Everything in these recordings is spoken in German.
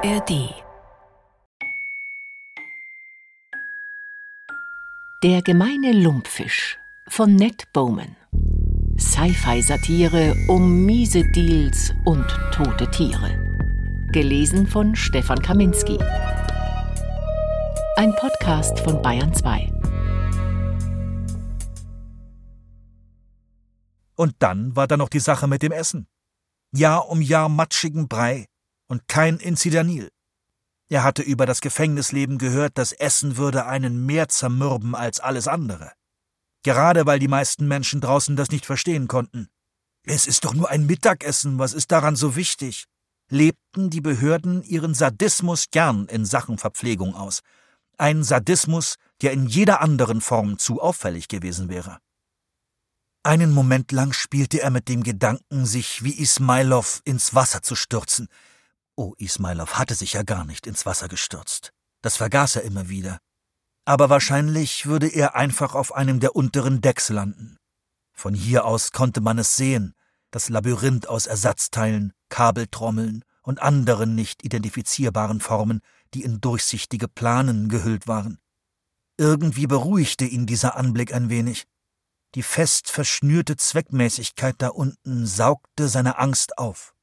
ARD Der gemeine Lumpfisch von Ned Bowman. Sci-Fi-Satire um miese Deals und tote Tiere. Gelesen von Stefan Kaminski. Ein Podcast von Bayern 2. Und dann war da noch die Sache mit dem Essen. Jahr um Jahr matschigen Brei und kein Inzidanil. Er hatte über das Gefängnisleben gehört, das Essen würde einen mehr zermürben als alles andere. Gerade weil die meisten Menschen draußen das nicht verstehen konnten. Es ist doch nur ein Mittagessen, was ist daran so wichtig? lebten die Behörden ihren Sadismus gern in Sachen Verpflegung aus. Ein Sadismus, der in jeder anderen Form zu auffällig gewesen wäre. Einen Moment lang spielte er mit dem Gedanken, sich wie Ismailov ins Wasser zu stürzen, Oh, Ismailov hatte sich ja gar nicht ins Wasser gestürzt. Das vergaß er immer wieder. Aber wahrscheinlich würde er einfach auf einem der unteren Decks landen. Von hier aus konnte man es sehen, das Labyrinth aus Ersatzteilen, Kabeltrommeln und anderen nicht identifizierbaren Formen, die in durchsichtige Planen gehüllt waren. Irgendwie beruhigte ihn dieser Anblick ein wenig. Die fest verschnürte Zweckmäßigkeit da unten saugte seine Angst auf.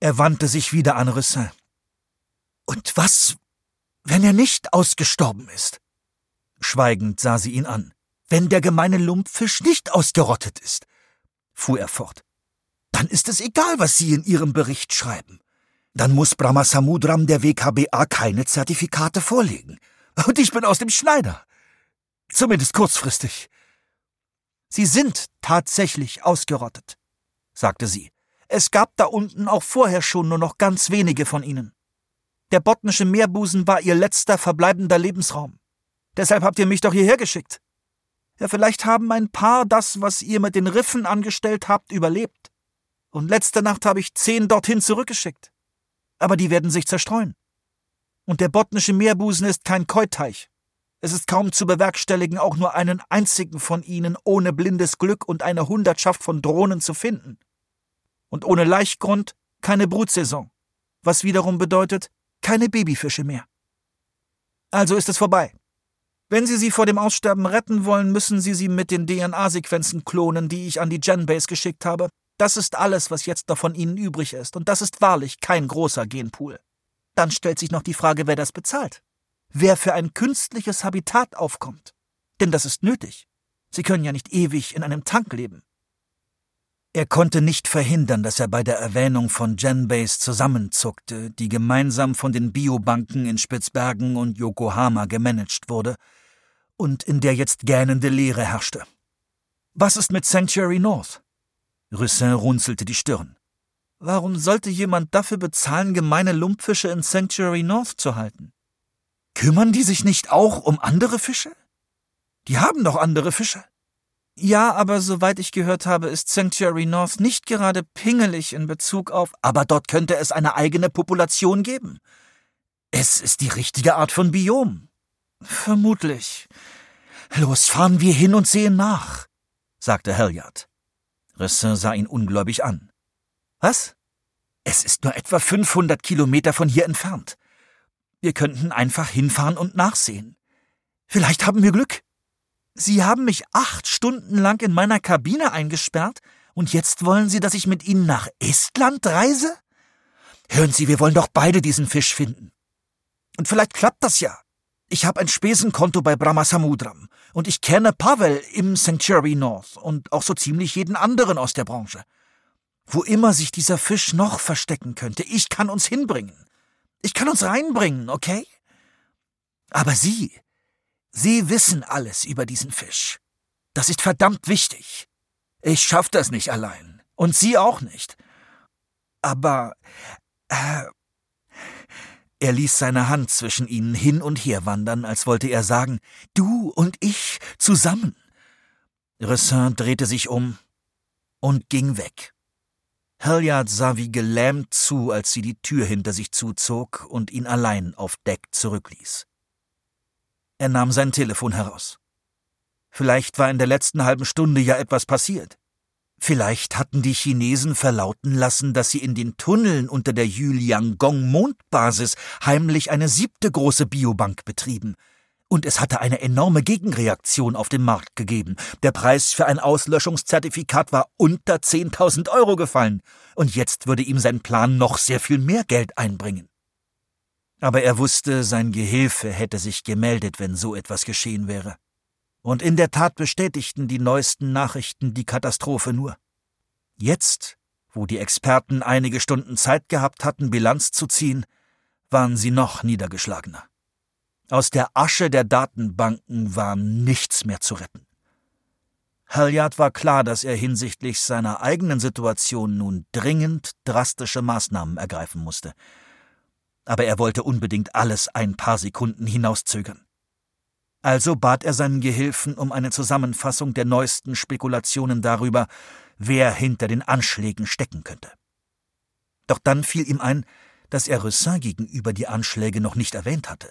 Er wandte sich wieder an Rissin. Und was, wenn er nicht ausgestorben ist? Schweigend sah sie ihn an. Wenn der gemeine Lumpfisch nicht ausgerottet ist, fuhr er fort, dann ist es egal, was Sie in Ihrem Bericht schreiben. Dann muss Brahmasamudram der WKBA keine Zertifikate vorlegen. Und ich bin aus dem Schneider. Zumindest kurzfristig. Sie sind tatsächlich ausgerottet, sagte sie. Es gab da unten auch vorher schon nur noch ganz wenige von ihnen. Der botnische Meerbusen war ihr letzter verbleibender Lebensraum. Deshalb habt ihr mich doch hierher geschickt. Ja, vielleicht haben ein paar das, was ihr mit den Riffen angestellt habt, überlebt. Und letzte Nacht habe ich zehn dorthin zurückgeschickt. Aber die werden sich zerstreuen. Und der botnische Meerbusen ist kein Keuteich. Es ist kaum zu bewerkstelligen, auch nur einen einzigen von ihnen ohne blindes Glück und eine Hundertschaft von Drohnen zu finden und ohne Laichgrund keine Brutsaison, was wiederum bedeutet keine Babyfische mehr. Also ist es vorbei. Wenn Sie sie vor dem Aussterben retten wollen, müssen Sie sie mit den DNA-Sequenzen klonen, die ich an die Genbase geschickt habe. Das ist alles, was jetzt noch von Ihnen übrig ist, und das ist wahrlich kein großer Genpool. Dann stellt sich noch die Frage, wer das bezahlt. Wer für ein künstliches Habitat aufkommt. Denn das ist nötig. Sie können ja nicht ewig in einem Tank leben. Er konnte nicht verhindern, dass er bei der Erwähnung von Genbase zusammenzuckte, die gemeinsam von den Biobanken in Spitzbergen und Yokohama gemanagt wurde und in der jetzt gähnende Leere herrschte. Was ist mit Sanctuary North? Russin runzelte die Stirn. Warum sollte jemand dafür bezahlen, gemeine Lumpfische in Sanctuary North zu halten? Kümmern die sich nicht auch um andere Fische? Die haben doch andere Fische. Ja, aber soweit ich gehört habe, ist Sanctuary North nicht gerade pingelig in Bezug auf. Aber dort könnte es eine eigene Population geben. Es ist die richtige Art von Biom. Vermutlich. Los, fahren wir hin und sehen nach, sagte Halliard. Ressin sah ihn ungläubig an. Was? Es ist nur etwa 500 Kilometer von hier entfernt. Wir könnten einfach hinfahren und nachsehen. Vielleicht haben wir Glück. Sie haben mich acht Stunden lang in meiner Kabine eingesperrt, und jetzt wollen Sie, dass ich mit Ihnen nach Estland reise? Hören Sie, wir wollen doch beide diesen Fisch finden. Und vielleicht klappt das ja. Ich habe ein Spesenkonto bei Brahmasamudram und ich kenne Pavel im Sanctuary North und auch so ziemlich jeden anderen aus der Branche. Wo immer sich dieser Fisch noch verstecken könnte, ich kann uns hinbringen. Ich kann uns reinbringen, okay? Aber Sie, Sie wissen alles über diesen Fisch. Das ist verdammt wichtig. Ich schaff das nicht allein. Und Sie auch nicht. Aber. Äh, er ließ seine Hand zwischen ihnen hin und her wandern, als wollte er sagen, du und ich zusammen. Ressin drehte sich um und ging weg. Halliard sah wie gelähmt zu, als sie die Tür hinter sich zuzog und ihn allein auf Deck zurückließ. Er nahm sein Telefon heraus. Vielleicht war in der letzten halben Stunde ja etwas passiert. Vielleicht hatten die Chinesen verlauten lassen, dass sie in den Tunneln unter der Yuliangong-Mondbasis heimlich eine siebte große Biobank betrieben. Und es hatte eine enorme Gegenreaktion auf dem Markt gegeben. Der Preis für ein Auslöschungszertifikat war unter 10.000 Euro gefallen. Und jetzt würde ihm sein Plan noch sehr viel mehr Geld einbringen. Aber er wusste, sein Gehilfe hätte sich gemeldet, wenn so etwas geschehen wäre. Und in der Tat bestätigten die neuesten Nachrichten die Katastrophe nur. Jetzt, wo die Experten einige Stunden Zeit gehabt hatten, Bilanz zu ziehen, waren sie noch niedergeschlagener. Aus der Asche der Datenbanken war nichts mehr zu retten. Halliard war klar, dass er hinsichtlich seiner eigenen Situation nun dringend drastische Maßnahmen ergreifen musste. Aber er wollte unbedingt alles ein paar Sekunden hinauszögern. Also bat er seinen Gehilfen um eine Zusammenfassung der neuesten Spekulationen darüber, wer hinter den Anschlägen stecken könnte. Doch dann fiel ihm ein, dass er Russin gegenüber die Anschläge noch nicht erwähnt hatte.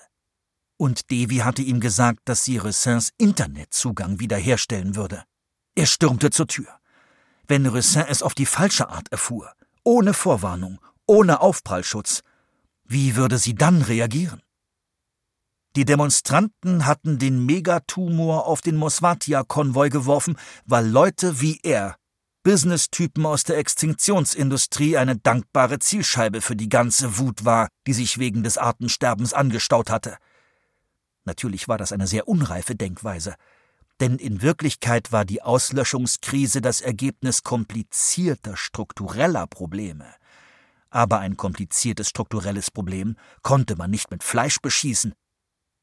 Und Devi hatte ihm gesagt, dass sie Russins Internetzugang wiederherstellen würde. Er stürmte zur Tür. Wenn Russin es auf die falsche Art erfuhr, ohne Vorwarnung, ohne Aufprallschutz, wie würde sie dann reagieren? Die Demonstranten hatten den Megatumor auf den Moswatia-Konvoi geworfen, weil Leute wie er, Business-Typen aus der Extinktionsindustrie, eine dankbare Zielscheibe für die ganze Wut war, die sich wegen des Artensterbens angestaut hatte. Natürlich war das eine sehr unreife Denkweise, denn in Wirklichkeit war die Auslöschungskrise das Ergebnis komplizierter struktureller Probleme. Aber ein kompliziertes strukturelles Problem konnte man nicht mit Fleisch beschießen,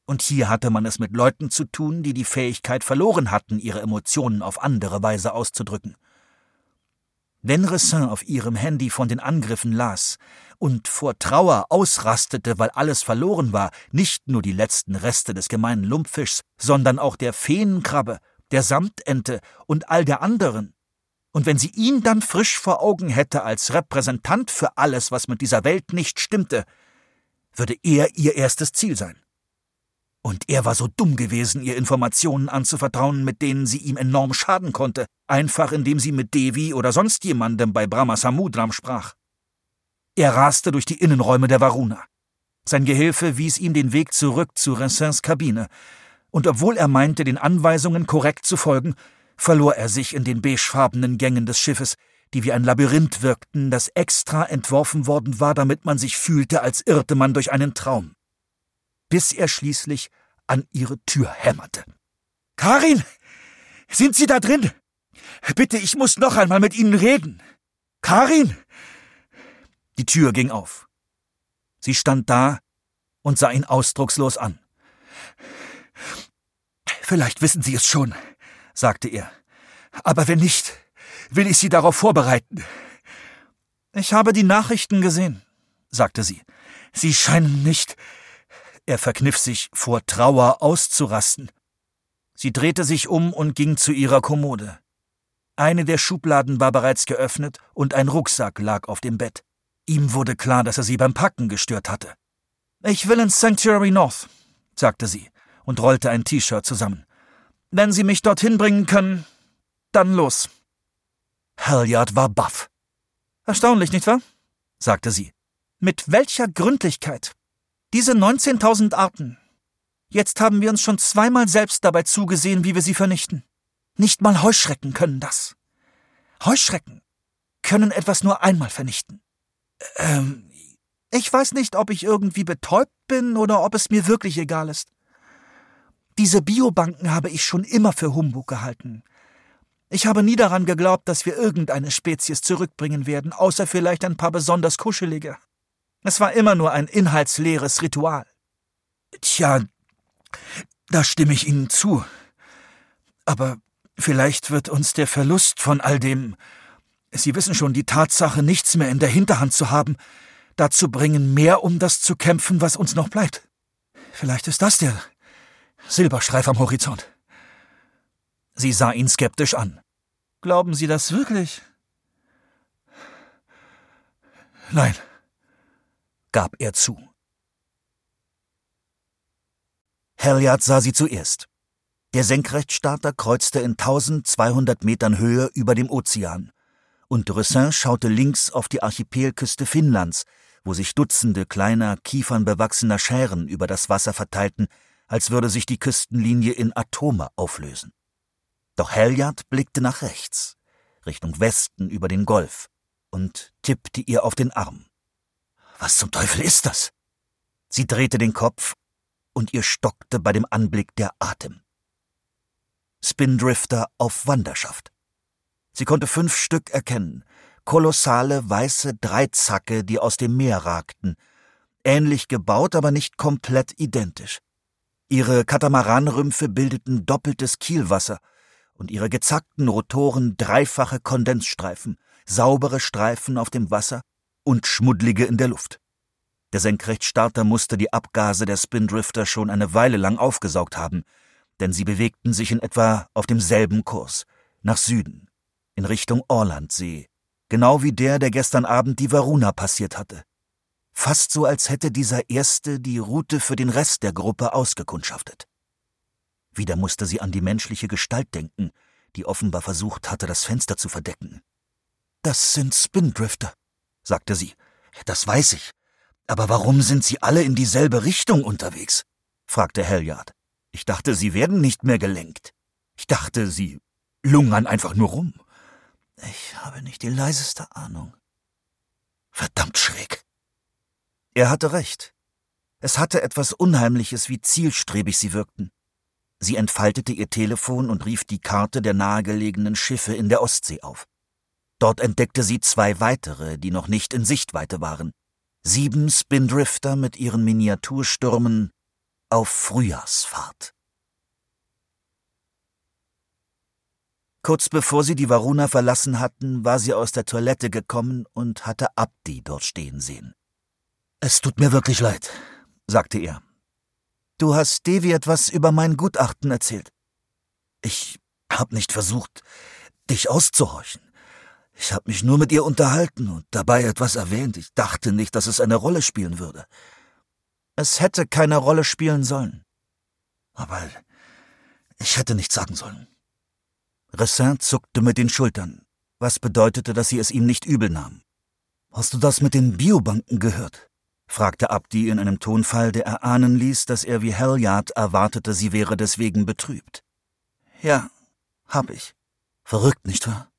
und hier hatte man es mit Leuten zu tun, die die Fähigkeit verloren hatten, ihre Emotionen auf andere Weise auszudrücken. Wenn Ressin auf ihrem Handy von den Angriffen las und vor Trauer ausrastete, weil alles verloren war, nicht nur die letzten Reste des gemeinen Lumpfischs, sondern auch der Feenkrabbe, der Samtente und all der anderen, und wenn sie ihn dann frisch vor Augen hätte als Repräsentant für alles, was mit dieser Welt nicht stimmte, würde er ihr erstes Ziel sein. Und er war so dumm gewesen, ihr Informationen anzuvertrauen, mit denen sie ihm enorm schaden konnte, einfach indem sie mit Devi oder sonst jemandem bei Brahma Samudram sprach. Er raste durch die Innenräume der Varuna. Sein Gehilfe wies ihm den Weg zurück zu Rensins Kabine, und obwohl er meinte, den Anweisungen korrekt zu folgen, verlor er sich in den beigefarbenen Gängen des Schiffes, die wie ein Labyrinth wirkten, das extra entworfen worden war, damit man sich fühlte, als irrte man durch einen Traum bis er schließlich an ihre Tür hämmerte. Karin, sind Sie da drin? Bitte, ich muss noch einmal mit Ihnen reden. Karin! Die Tür ging auf. Sie stand da und sah ihn ausdruckslos an. Vielleicht wissen Sie es schon, sagte er. Aber wenn nicht, will ich Sie darauf vorbereiten. Ich habe die Nachrichten gesehen, sagte sie. Sie scheinen nicht er verkniff sich, vor Trauer auszurasten. Sie drehte sich um und ging zu ihrer Kommode. Eine der Schubladen war bereits geöffnet und ein Rucksack lag auf dem Bett. Ihm wurde klar, dass er sie beim Packen gestört hatte. Ich will ins Sanctuary North, sagte sie und rollte ein T-Shirt zusammen. Wenn Sie mich dorthin bringen können, dann los. Halliard war baff. Erstaunlich, nicht wahr? sagte sie. Mit welcher Gründlichkeit diese 19.000 Arten. Jetzt haben wir uns schon zweimal selbst dabei zugesehen, wie wir sie vernichten. Nicht mal Heuschrecken können das. Heuschrecken können etwas nur einmal vernichten. Ähm, ich weiß nicht, ob ich irgendwie betäubt bin oder ob es mir wirklich egal ist. Diese Biobanken habe ich schon immer für Humbug gehalten. Ich habe nie daran geglaubt, dass wir irgendeine Spezies zurückbringen werden, außer vielleicht ein paar besonders kuschelige. Es war immer nur ein inhaltsleeres Ritual. Tja, da stimme ich Ihnen zu. Aber vielleicht wird uns der Verlust von all dem, Sie wissen schon, die Tatsache, nichts mehr in der Hinterhand zu haben, dazu bringen, mehr um das zu kämpfen, was uns noch bleibt. Vielleicht ist das der Silberstreif am Horizont. Sie sah ihn skeptisch an. Glauben Sie das wirklich? Nein gab er zu. Halliard sah sie zuerst. Der Senkrechtstarter kreuzte in 1200 Metern Höhe über dem Ozean und Ressin schaute links auf die Archipelküste Finnlands, wo sich Dutzende kleiner, kiefernbewachsener Schären über das Wasser verteilten, als würde sich die Küstenlinie in Atome auflösen. Doch Halliard blickte nach rechts, Richtung Westen über den Golf, und tippte ihr auf den Arm. Was zum Teufel ist das? Sie drehte den Kopf, und ihr stockte bei dem Anblick der Atem. Spindrifter auf Wanderschaft. Sie konnte fünf Stück erkennen, kolossale weiße Dreizacke, die aus dem Meer ragten, ähnlich gebaut, aber nicht komplett identisch. Ihre Katamaranrümpfe bildeten doppeltes Kielwasser und ihre gezackten Rotoren dreifache Kondensstreifen, saubere Streifen auf dem Wasser und schmuddlige in der Luft. Der Senkrechtstarter musste die Abgase der Spindrifter schon eine Weile lang aufgesaugt haben, denn sie bewegten sich in etwa auf demselben Kurs, nach Süden in Richtung Orlandsee, genau wie der, der gestern Abend die Varuna passiert hatte. Fast so, als hätte dieser Erste die Route für den Rest der Gruppe ausgekundschaftet. Wieder musste sie an die menschliche Gestalt denken, die offenbar versucht hatte, das Fenster zu verdecken. Das sind Spindrifter, sagte sie. Das weiß ich. Aber warum sind sie alle in dieselbe Richtung unterwegs? fragte Halliard. Ich dachte, sie werden nicht mehr gelenkt. Ich dachte, sie lungern einfach nur rum. Ich habe nicht die leiseste Ahnung. Verdammt schräg. Er hatte recht. Es hatte etwas Unheimliches, wie zielstrebig sie wirkten. Sie entfaltete ihr Telefon und rief die Karte der nahegelegenen Schiffe in der Ostsee auf. Dort entdeckte sie zwei weitere, die noch nicht in Sichtweite waren. Sieben Spindrifter mit ihren Miniaturstürmen auf Frühjahrsfahrt. Kurz bevor sie die Varuna verlassen hatten, war sie aus der Toilette gekommen und hatte Abdi dort stehen sehen. Es tut mir wirklich leid, sagte er. Du hast Devi etwas über mein Gutachten erzählt. Ich hab nicht versucht, dich auszuhorchen. Ich hab mich nur mit ihr unterhalten und dabei etwas erwähnt. Ich dachte nicht, dass es eine Rolle spielen würde. Es hätte keine Rolle spielen sollen. Aber ich hätte nichts sagen sollen. Ressin zuckte mit den Schultern, was bedeutete, dass sie es ihm nicht übel nahm. Hast du das mit den Biobanken gehört? Fragte Abdi in einem Tonfall, der erahnen ließ, dass er wie Halliard erwartete, sie wäre deswegen betrübt. Ja, hab ich. Verrückt, nicht wahr?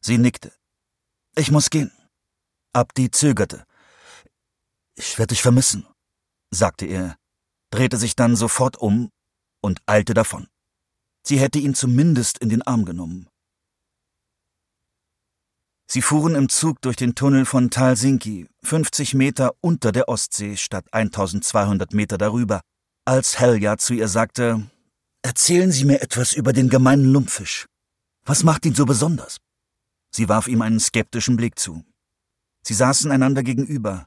Sie nickte. Ich muss gehen. Abdi zögerte. Ich werde dich vermissen, sagte er, drehte sich dann sofort um und eilte davon. Sie hätte ihn zumindest in den Arm genommen. Sie fuhren im Zug durch den Tunnel von Talsinki, 50 Meter unter der Ostsee statt 1200 Meter darüber, als Helja zu ihr sagte, Erzählen Sie mir etwas über den gemeinen Lumpfisch. Was macht ihn so besonders? Sie warf ihm einen skeptischen Blick zu. Sie saßen einander gegenüber,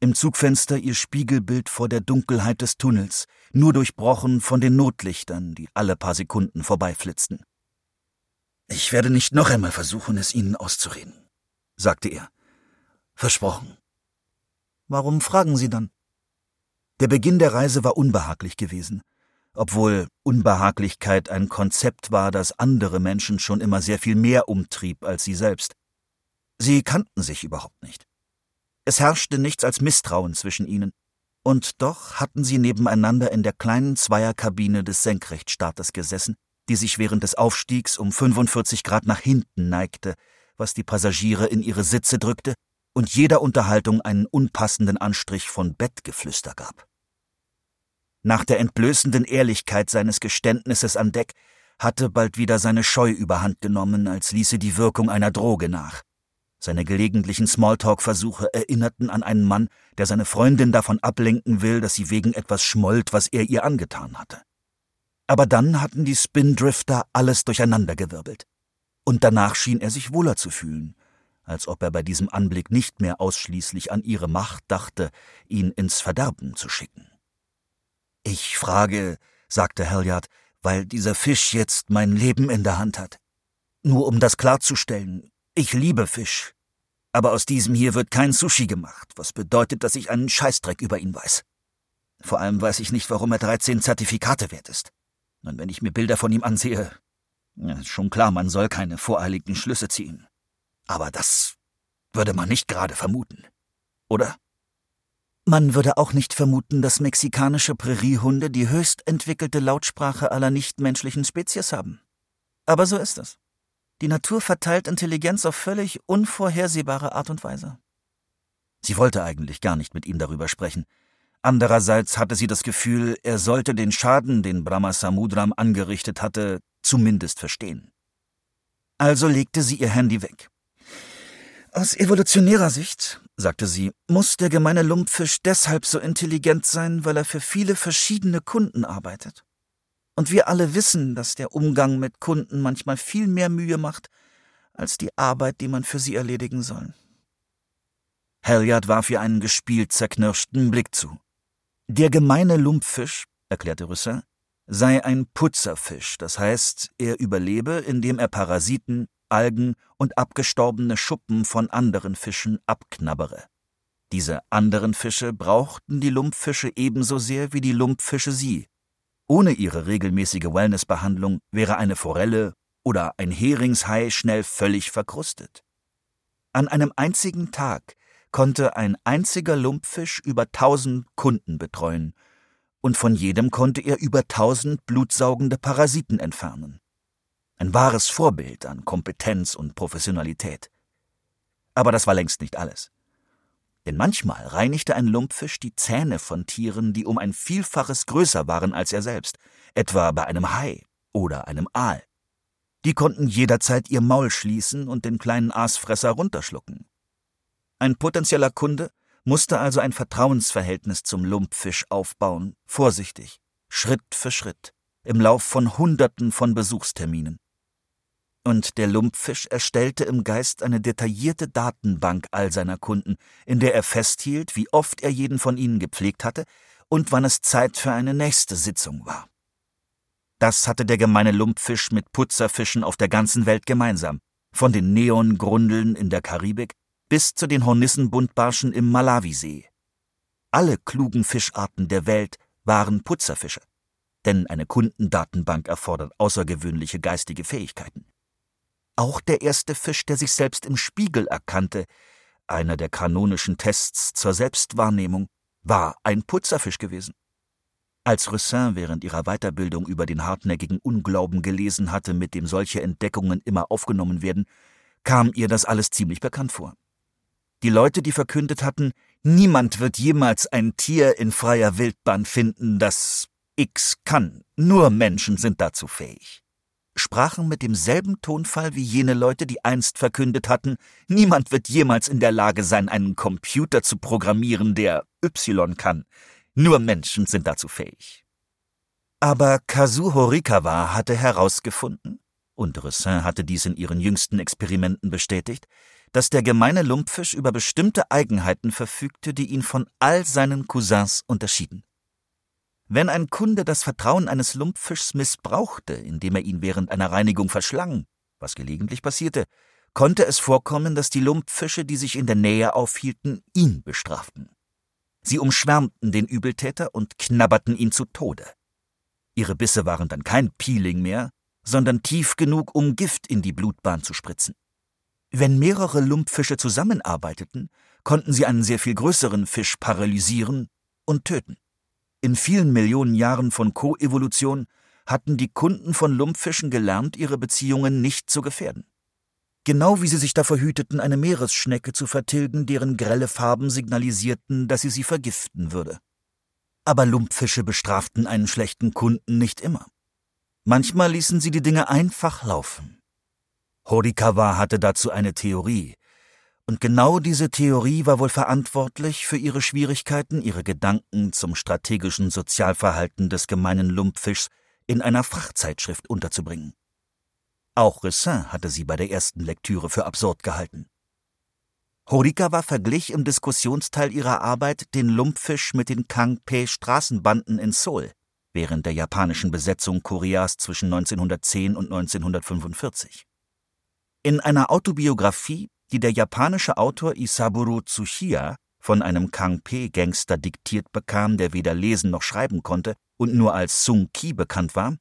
im Zugfenster ihr Spiegelbild vor der Dunkelheit des Tunnels, nur durchbrochen von den Notlichtern, die alle paar Sekunden vorbeiflitzten. Ich werde nicht noch einmal versuchen, es Ihnen auszureden, sagte er. Versprochen. Warum fragen Sie dann? Der Beginn der Reise war unbehaglich gewesen, obwohl Unbehaglichkeit ein Konzept war, das andere Menschen schon immer sehr viel mehr umtrieb als sie selbst. Sie kannten sich überhaupt nicht. Es herrschte nichts als Misstrauen zwischen ihnen. Und doch hatten sie nebeneinander in der kleinen Zweierkabine des Senkrechtstarters gesessen, die sich während des Aufstiegs um 45 Grad nach hinten neigte, was die Passagiere in ihre Sitze drückte und jeder Unterhaltung einen unpassenden Anstrich von Bettgeflüster gab. Nach der entblößenden Ehrlichkeit seines Geständnisses an Deck hatte bald wieder seine Scheu überhand genommen, als ließe die Wirkung einer Droge nach. Seine gelegentlichen Smalltalk-Versuche erinnerten an einen Mann, der seine Freundin davon ablenken will, dass sie wegen etwas schmollt, was er ihr angetan hatte. Aber dann hatten die Spindrifter alles durcheinandergewirbelt. Und danach schien er sich wohler zu fühlen, als ob er bei diesem Anblick nicht mehr ausschließlich an ihre Macht dachte, ihn ins Verderben zu schicken. Ich frage, sagte Halliard, weil dieser Fisch jetzt mein Leben in der Hand hat. Nur um das klarzustellen, ich liebe Fisch. Aber aus diesem hier wird kein Sushi gemacht, was bedeutet, dass ich einen Scheißdreck über ihn weiß. Vor allem weiß ich nicht, warum er 13 Zertifikate wert ist. Und wenn ich mir Bilder von ihm ansehe, ja, schon klar, man soll keine voreiligen Schlüsse ziehen. Aber das würde man nicht gerade vermuten, oder? Man würde auch nicht vermuten, dass mexikanische Präriehunde die höchst entwickelte Lautsprache aller nichtmenschlichen Spezies haben. Aber so ist es. Die Natur verteilt Intelligenz auf völlig unvorhersehbare Art und Weise. Sie wollte eigentlich gar nicht mit ihm darüber sprechen. Andererseits hatte sie das Gefühl, er sollte den Schaden, den Brahma Samudram angerichtet hatte, zumindest verstehen. Also legte sie ihr Handy weg. Aus evolutionärer Sicht, sagte sie, muss der gemeine Lumpfisch deshalb so intelligent sein, weil er für viele verschiedene Kunden arbeitet. Und wir alle wissen, dass der Umgang mit Kunden manchmal viel mehr Mühe macht, als die Arbeit, die man für sie erledigen soll. Halliard warf ihr einen gespielt zerknirschten Blick zu. Der gemeine Lumpfisch, erklärte Rüsser, sei ein Putzerfisch, das heißt, er überlebe, indem er Parasiten, Algen und abgestorbene Schuppen von anderen Fischen abknabbere. Diese anderen Fische brauchten die Lumpfische ebenso sehr wie die Lumpfische sie. Ohne ihre regelmäßige Wellnessbehandlung wäre eine Forelle oder ein Heringshai schnell völlig verkrustet. An einem einzigen Tag konnte ein einziger Lumpfisch über tausend Kunden betreuen, und von jedem konnte er über tausend blutsaugende Parasiten entfernen. Ein wahres Vorbild an Kompetenz und Professionalität. Aber das war längst nicht alles. Denn manchmal reinigte ein Lumpfisch die Zähne von Tieren, die um ein Vielfaches größer waren als er selbst, etwa bei einem Hai oder einem Aal. Die konnten jederzeit ihr Maul schließen und den kleinen Aasfresser runterschlucken. Ein potenzieller Kunde musste also ein Vertrauensverhältnis zum Lumpfisch aufbauen, vorsichtig, Schritt für Schritt, im Lauf von Hunderten von Besuchsterminen. Und der Lumpfisch erstellte im Geist eine detaillierte Datenbank all seiner Kunden, in der er festhielt, wie oft er jeden von ihnen gepflegt hatte und wann es Zeit für eine nächste Sitzung war. Das hatte der gemeine Lumpfisch mit Putzerfischen auf der ganzen Welt gemeinsam, von den Neongrundeln in der Karibik bis zu den Hornissenbuntbarschen im Malawisee. Alle klugen Fischarten der Welt waren Putzerfische, denn eine Kundendatenbank erfordert außergewöhnliche geistige Fähigkeiten. Auch der erste Fisch, der sich selbst im Spiegel erkannte, einer der kanonischen Tests zur Selbstwahrnehmung, war ein Putzerfisch gewesen. Als Roussin während ihrer Weiterbildung über den hartnäckigen Unglauben gelesen hatte, mit dem solche Entdeckungen immer aufgenommen werden, kam ihr das alles ziemlich bekannt vor. Die Leute, die verkündet hatten, niemand wird jemals ein Tier in freier Wildbahn finden, das X kann, nur Menschen sind dazu fähig, sprachen mit demselben Tonfall wie jene Leute, die einst verkündet hatten, niemand wird jemals in der Lage sein, einen Computer zu programmieren, der Y kann, nur Menschen sind dazu fähig. Aber Kazu Horikawa hatte herausgefunden, und Ressin hatte dies in ihren jüngsten Experimenten bestätigt, dass der gemeine Lumpfisch über bestimmte Eigenheiten verfügte, die ihn von all seinen Cousins unterschieden. Wenn ein Kunde das Vertrauen eines Lumpfischs missbrauchte, indem er ihn während einer Reinigung verschlang, was gelegentlich passierte, konnte es vorkommen, dass die Lumpfische, die sich in der Nähe aufhielten, ihn bestraften. Sie umschwärmten den Übeltäter und knabberten ihn zu Tode. Ihre Bisse waren dann kein Peeling mehr, sondern tief genug, um Gift in die Blutbahn zu spritzen. Wenn mehrere Lumpfische zusammenarbeiteten, konnten sie einen sehr viel größeren Fisch paralysieren und töten. In vielen Millionen Jahren von Koevolution hatten die Kunden von Lumpfischen gelernt, ihre Beziehungen nicht zu gefährden. Genau wie sie sich davor hüteten, eine Meeresschnecke zu vertilgen, deren grelle Farben signalisierten, dass sie sie vergiften würde. Aber Lumpfische bestraften einen schlechten Kunden nicht immer. Manchmal ließen sie die Dinge einfach laufen. Horikawa hatte dazu eine Theorie, und genau diese Theorie war wohl verantwortlich für ihre Schwierigkeiten, ihre Gedanken zum strategischen Sozialverhalten des gemeinen Lumpfischs in einer Fachzeitschrift unterzubringen. Auch Ressin hatte sie bei der ersten Lektüre für absurd gehalten. Horikawa verglich im Diskussionsteil ihrer Arbeit den Lumpfisch mit den Kangpe-Straßenbanden in Seoul während der japanischen Besetzung Koreas zwischen 1910 und 1945. In einer Autobiografie, die der japanische Autor Isaburo Tsuchiya von einem Kangpe-Gangster diktiert bekam, der weder lesen noch schreiben konnte und nur als Sung Ki bekannt war,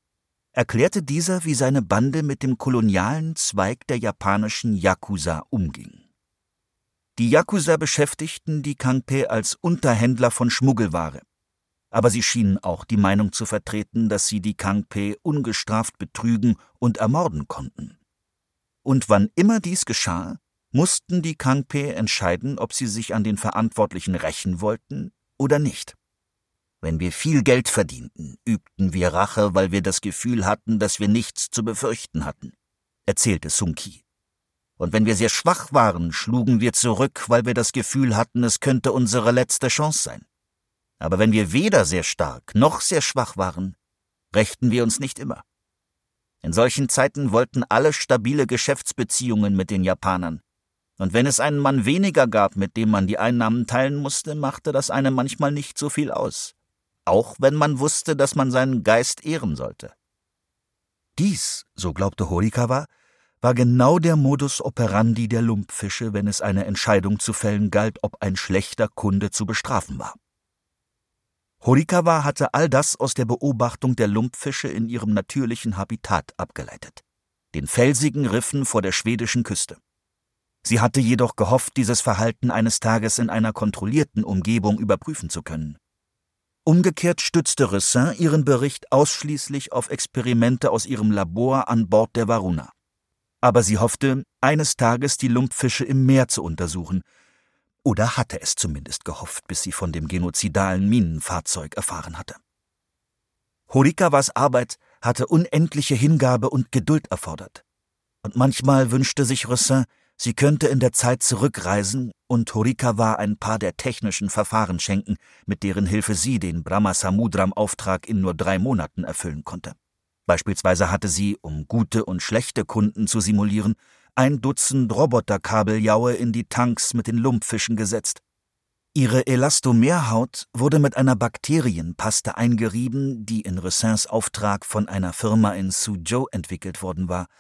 erklärte dieser, wie seine Bande mit dem kolonialen Zweig der japanischen Yakuza umging. Die Yakuza beschäftigten die Kangpe als Unterhändler von Schmuggelware. Aber sie schienen auch die Meinung zu vertreten, dass sie die Kangpe ungestraft betrügen und ermorden konnten. Und wann immer dies geschah, mussten die Kangpe entscheiden, ob sie sich an den Verantwortlichen rächen wollten oder nicht. Wenn wir viel Geld verdienten, übten wir Rache, weil wir das Gefühl hatten, dass wir nichts zu befürchten hatten, erzählte Sunki. Und wenn wir sehr schwach waren, schlugen wir zurück, weil wir das Gefühl hatten, es könnte unsere letzte Chance sein. Aber wenn wir weder sehr stark noch sehr schwach waren, rächten wir uns nicht immer. In solchen Zeiten wollten alle stabile Geschäftsbeziehungen mit den Japanern. Und wenn es einen Mann weniger gab, mit dem man die Einnahmen teilen musste, machte das einem manchmal nicht so viel aus. Auch wenn man wusste, dass man seinen Geist ehren sollte. Dies, so glaubte Horikawa, war genau der Modus operandi der Lumpfische, wenn es eine Entscheidung zu fällen galt, ob ein schlechter Kunde zu bestrafen war. Horikawa hatte all das aus der Beobachtung der Lumpfische in ihrem natürlichen Habitat abgeleitet, den felsigen Riffen vor der schwedischen Küste. Sie hatte jedoch gehofft, dieses Verhalten eines Tages in einer kontrollierten Umgebung überprüfen zu können. Umgekehrt stützte Ressin ihren Bericht ausschließlich auf Experimente aus ihrem Labor an Bord der Varuna. Aber sie hoffte, eines Tages die Lumpfische im Meer zu untersuchen. Oder hatte es zumindest gehofft, bis sie von dem genozidalen Minenfahrzeug erfahren hatte. Horikawas Arbeit hatte unendliche Hingabe und Geduld erfordert. Und manchmal wünschte sich Ressin, Sie könnte in der Zeit zurückreisen und Horikawa ein paar der technischen Verfahren schenken, mit deren Hilfe sie den Brahmasamudram-Auftrag in nur drei Monaten erfüllen konnte. Beispielsweise hatte sie, um gute und schlechte Kunden zu simulieren, ein Dutzend Roboterkabeljaue in die Tanks mit den Lumpfischen gesetzt. Ihre Elastomerhaut wurde mit einer Bakterienpaste eingerieben, die in Ressins Auftrag von einer Firma in Suzhou entwickelt worden war –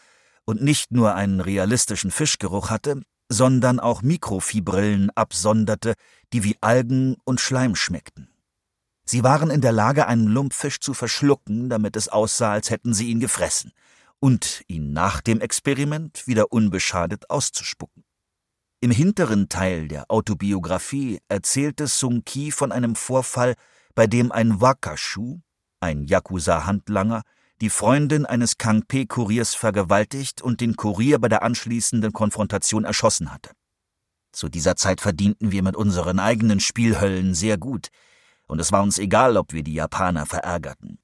und nicht nur einen realistischen Fischgeruch hatte, sondern auch Mikrofibrillen absonderte, die wie Algen und Schleim schmeckten. Sie waren in der Lage, einen Lumpfisch zu verschlucken, damit es aussah, als hätten sie ihn gefressen, und ihn nach dem Experiment wieder unbeschadet auszuspucken. Im hinteren Teil der Autobiografie erzählte Sung Ki von einem Vorfall, bei dem ein Wakashu, ein Yakuza-Handlanger, die Freundin eines Kangpe-Kuriers vergewaltigt und den Kurier bei der anschließenden Konfrontation erschossen hatte. Zu dieser Zeit verdienten wir mit unseren eigenen Spielhöllen sehr gut, und es war uns egal, ob wir die Japaner verärgerten.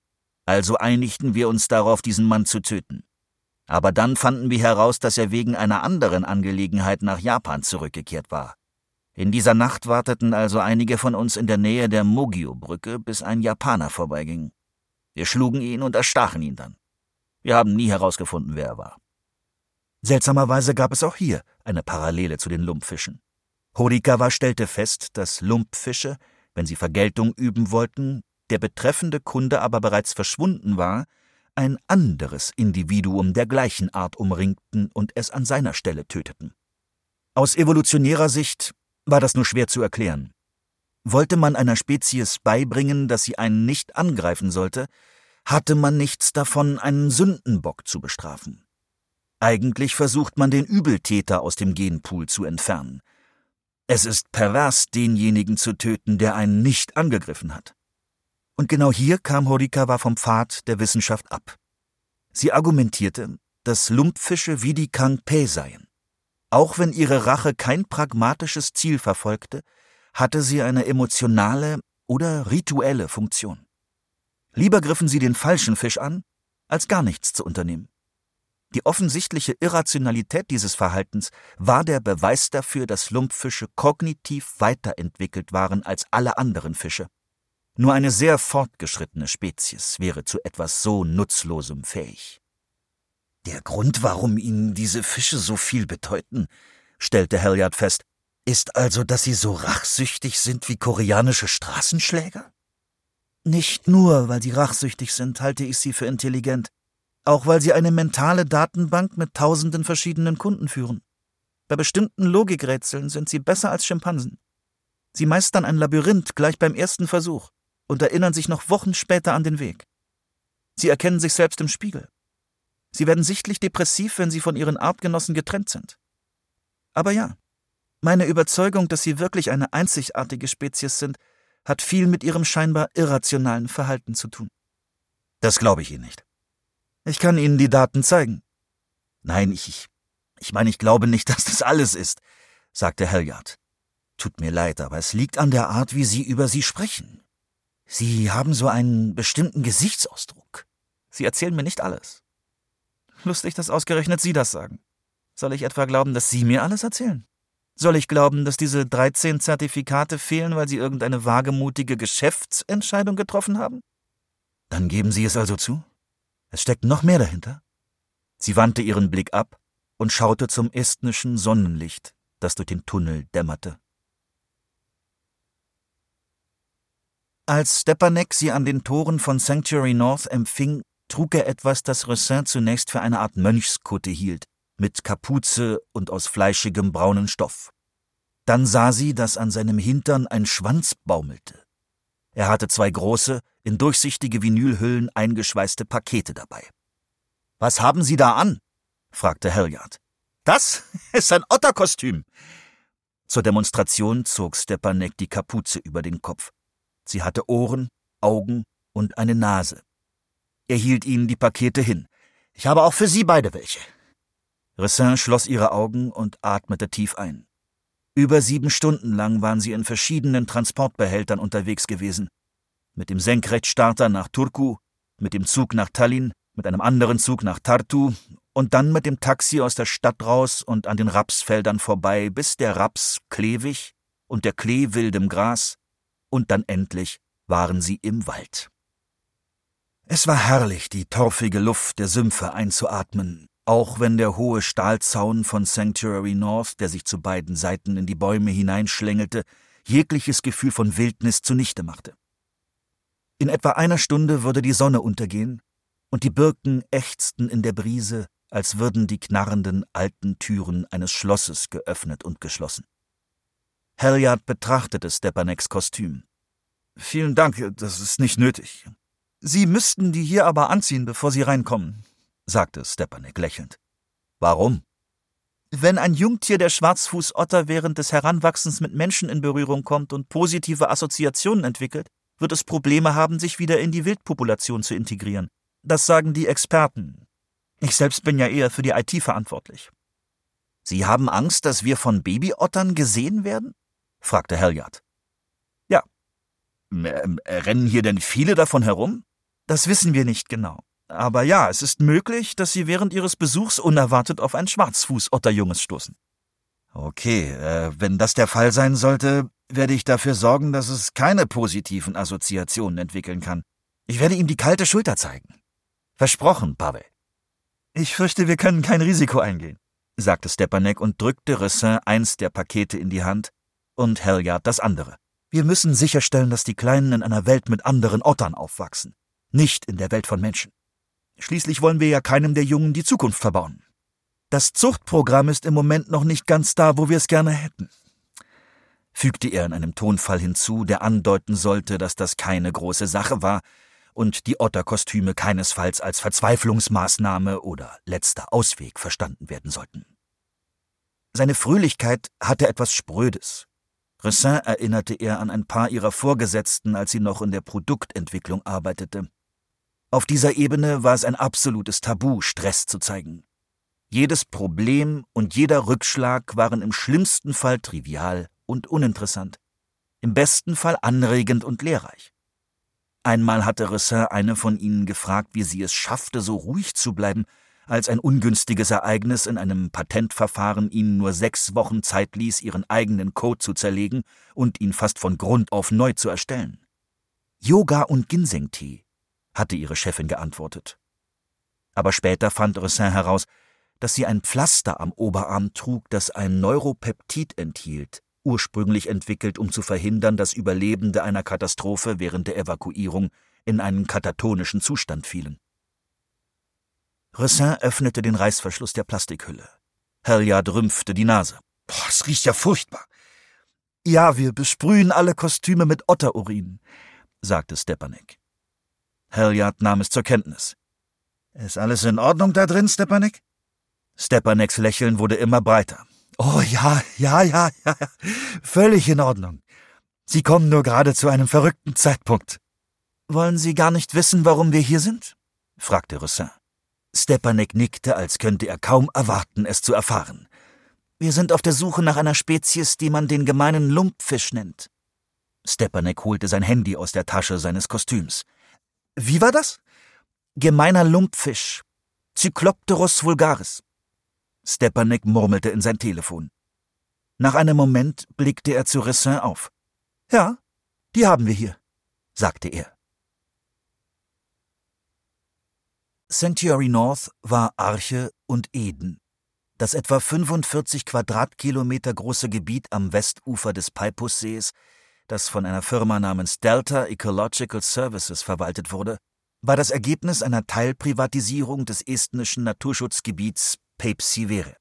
Also einigten wir uns darauf, diesen Mann zu töten. Aber dann fanden wir heraus, dass er wegen einer anderen Angelegenheit nach Japan zurückgekehrt war. In dieser Nacht warteten also einige von uns in der Nähe der Mogio-Brücke, bis ein Japaner vorbeiging. Wir schlugen ihn und erstachen ihn dann. Wir haben nie herausgefunden, wer er war. Seltsamerweise gab es auch hier eine Parallele zu den Lumpfischen. Horikawa stellte fest, dass Lumpfische, wenn sie Vergeltung üben wollten, der betreffende Kunde aber bereits verschwunden war, ein anderes Individuum der gleichen Art umringten und es an seiner Stelle töteten. Aus evolutionärer Sicht war das nur schwer zu erklären. Wollte man einer Spezies beibringen, dass sie einen nicht angreifen sollte, hatte man nichts davon, einen Sündenbock zu bestrafen. Eigentlich versucht man den Übeltäter aus dem Genpool zu entfernen. Es ist pervers, denjenigen zu töten, der einen nicht angegriffen hat. Und genau hier kam Horikawa vom Pfad der Wissenschaft ab. Sie argumentierte, dass Lumpfische wie die Kangpe seien. Auch wenn ihre Rache kein pragmatisches Ziel verfolgte, hatte sie eine emotionale oder rituelle Funktion. Lieber griffen sie den falschen Fisch an, als gar nichts zu unternehmen. Die offensichtliche Irrationalität dieses Verhaltens war der Beweis dafür, dass Lumpfische kognitiv weiterentwickelt waren als alle anderen Fische. Nur eine sehr fortgeschrittene Spezies wäre zu etwas so Nutzlosem fähig. Der Grund, warum ihnen diese Fische so viel bedeuten, stellte Halliard fest, ist also, dass sie so rachsüchtig sind wie koreanische Straßenschläger? Nicht nur, weil sie rachsüchtig sind, halte ich sie für intelligent. Auch weil sie eine mentale Datenbank mit tausenden verschiedenen Kunden führen. Bei bestimmten Logikrätseln sind sie besser als Schimpansen. Sie meistern ein Labyrinth gleich beim ersten Versuch und erinnern sich noch Wochen später an den Weg. Sie erkennen sich selbst im Spiegel. Sie werden sichtlich depressiv, wenn sie von ihren Artgenossen getrennt sind. Aber ja, meine Überzeugung, dass sie wirklich eine einzigartige Spezies sind, hat viel mit ihrem scheinbar irrationalen Verhalten zu tun. Das glaube ich Ihnen nicht. Ich kann Ihnen die Daten zeigen. Nein, ich, ich meine, ich glaube nicht, dass das alles ist, sagte Halliard. Tut mir leid, aber es liegt an der Art, wie Sie über sie sprechen. Sie haben so einen bestimmten Gesichtsausdruck. Sie erzählen mir nicht alles. Lustig, dass ausgerechnet Sie das sagen. Soll ich etwa glauben, dass Sie mir alles erzählen? Soll ich glauben, dass diese 13 Zertifikate fehlen, weil Sie irgendeine wagemutige Geschäftsentscheidung getroffen haben? Dann geben Sie es also zu? Es steckt noch mehr dahinter? Sie wandte ihren Blick ab und schaute zum estnischen Sonnenlicht, das durch den Tunnel dämmerte. Als Stepanek sie an den Toren von Sanctuary North empfing, trug er etwas, das Ressin zunächst für eine Art Mönchskutte hielt, mit Kapuze und aus fleischigem braunen Stoff. Dann sah sie, dass an seinem Hintern ein Schwanz baumelte. Er hatte zwei große, in durchsichtige Vinylhüllen eingeschweißte Pakete dabei. Was haben Sie da an? fragte Halliard. Das ist ein Otterkostüm. Zur Demonstration zog Stepanek die Kapuze über den Kopf. Sie hatte Ohren, Augen und eine Nase. Er hielt ihnen die Pakete hin. Ich habe auch für Sie beide welche. Ressin schloss ihre Augen und atmete tief ein. Über sieben Stunden lang waren sie in verschiedenen Transportbehältern unterwegs gewesen. Mit dem Senkrechtstarter nach Turku, mit dem Zug nach Tallinn, mit einem anderen Zug nach Tartu und dann mit dem Taxi aus der Stadt raus und an den Rapsfeldern vorbei, bis der Raps klewig und der Klee wildem Gras, und dann endlich waren sie im Wald. Es war herrlich, die torfige Luft der Sümpfe einzuatmen, auch wenn der hohe Stahlzaun von Sanctuary North, der sich zu beiden Seiten in die Bäume hineinschlängelte, jegliches Gefühl von Wildnis zunichte machte. In etwa einer Stunde würde die Sonne untergehen, und die Birken ächzten in der Brise, als würden die knarrenden alten Türen eines Schlosses geöffnet und geschlossen. Halliard betrachtete Stepaneks Kostüm. Vielen Dank, das ist nicht nötig. Sie müssten die hier aber anziehen, bevor Sie reinkommen sagte Stepanek lächelnd. Warum? Wenn ein Jungtier der Schwarzfußotter während des Heranwachsens mit Menschen in Berührung kommt und positive Assoziationen entwickelt, wird es Probleme haben, sich wieder in die Wildpopulation zu integrieren. Das sagen die Experten. Ich selbst bin ja eher für die IT verantwortlich. Sie haben Angst, dass wir von Babyottern gesehen werden? Fragte Halliard. Ja. Ähm, rennen hier denn viele davon herum? Das wissen wir nicht genau. Aber ja, es ist möglich, dass Sie während Ihres Besuchs unerwartet auf ein Schwarzfußotterjunges stoßen. Okay, äh, wenn das der Fall sein sollte, werde ich dafür sorgen, dass es keine positiven Assoziationen entwickeln kann. Ich werde ihm die kalte Schulter zeigen. Versprochen, Pavel. Ich fürchte, wir können kein Risiko eingehen, sagte Stepanek und drückte Ressin eins der Pakete in die Hand und Helyard das andere. Wir müssen sicherstellen, dass die Kleinen in einer Welt mit anderen Ottern aufwachsen, nicht in der Welt von Menschen. Schließlich wollen wir ja keinem der Jungen die Zukunft verbauen. Das Zuchtprogramm ist im Moment noch nicht ganz da, wo wir es gerne hätten. Fügte er in einem Tonfall hinzu, der andeuten sollte, dass das keine große Sache war und die Otterkostüme keinesfalls als Verzweiflungsmaßnahme oder letzter Ausweg verstanden werden sollten. Seine Fröhlichkeit hatte etwas Sprödes. Ressin erinnerte er an ein paar ihrer Vorgesetzten, als sie noch in der Produktentwicklung arbeitete. Auf dieser Ebene war es ein absolutes Tabu, Stress zu zeigen. Jedes Problem und jeder Rückschlag waren im schlimmsten Fall trivial und uninteressant, im besten Fall anregend und lehrreich. Einmal hatte Ressin eine von ihnen gefragt, wie sie es schaffte, so ruhig zu bleiben, als ein ungünstiges Ereignis in einem Patentverfahren ihnen nur sechs Wochen Zeit ließ, ihren eigenen Code zu zerlegen und ihn fast von Grund auf neu zu erstellen. Yoga und Ginsengtee hatte ihre Chefin geantwortet. Aber später fand Ressin heraus, dass sie ein Pflaster am Oberarm trug, das ein Neuropeptid enthielt, ursprünglich entwickelt, um zu verhindern, dass Überlebende einer Katastrophe während der Evakuierung in einen katatonischen Zustand fielen. Ressin öffnete den Reißverschluss der Plastikhülle. Halliard rümpfte die Nase. Boah, es riecht ja furchtbar. Ja, wir besprühen alle Kostüme mit Otterurin, sagte Stepanek. Halliard nahm es zur Kenntnis. Ist alles in Ordnung da drin, Stepanek? Stepaneks Lächeln wurde immer breiter. Oh ja, ja, ja, ja, völlig in Ordnung. Sie kommen nur gerade zu einem verrückten Zeitpunkt. Wollen Sie gar nicht wissen, warum wir hier sind? fragte Roussin. Stepanek nickte, als könnte er kaum erwarten, es zu erfahren. Wir sind auf der Suche nach einer Spezies, die man den gemeinen Lumpfisch nennt. Stepanek holte sein Handy aus der Tasche seines Kostüms. Wie war das? Gemeiner Lumpfisch. Cyclopterus vulgaris. Stepanek murmelte in sein Telefon. Nach einem Moment blickte er zu Rissin auf. Ja, die haben wir hier, sagte er. Sanctuary North war Arche und Eden. Das etwa 45 Quadratkilometer große Gebiet am Westufer des Peipussees, das von einer Firma namens Delta Ecological Services verwaltet wurde, war das Ergebnis einer Teilprivatisierung des estnischen Naturschutzgebiets Pape Sivere.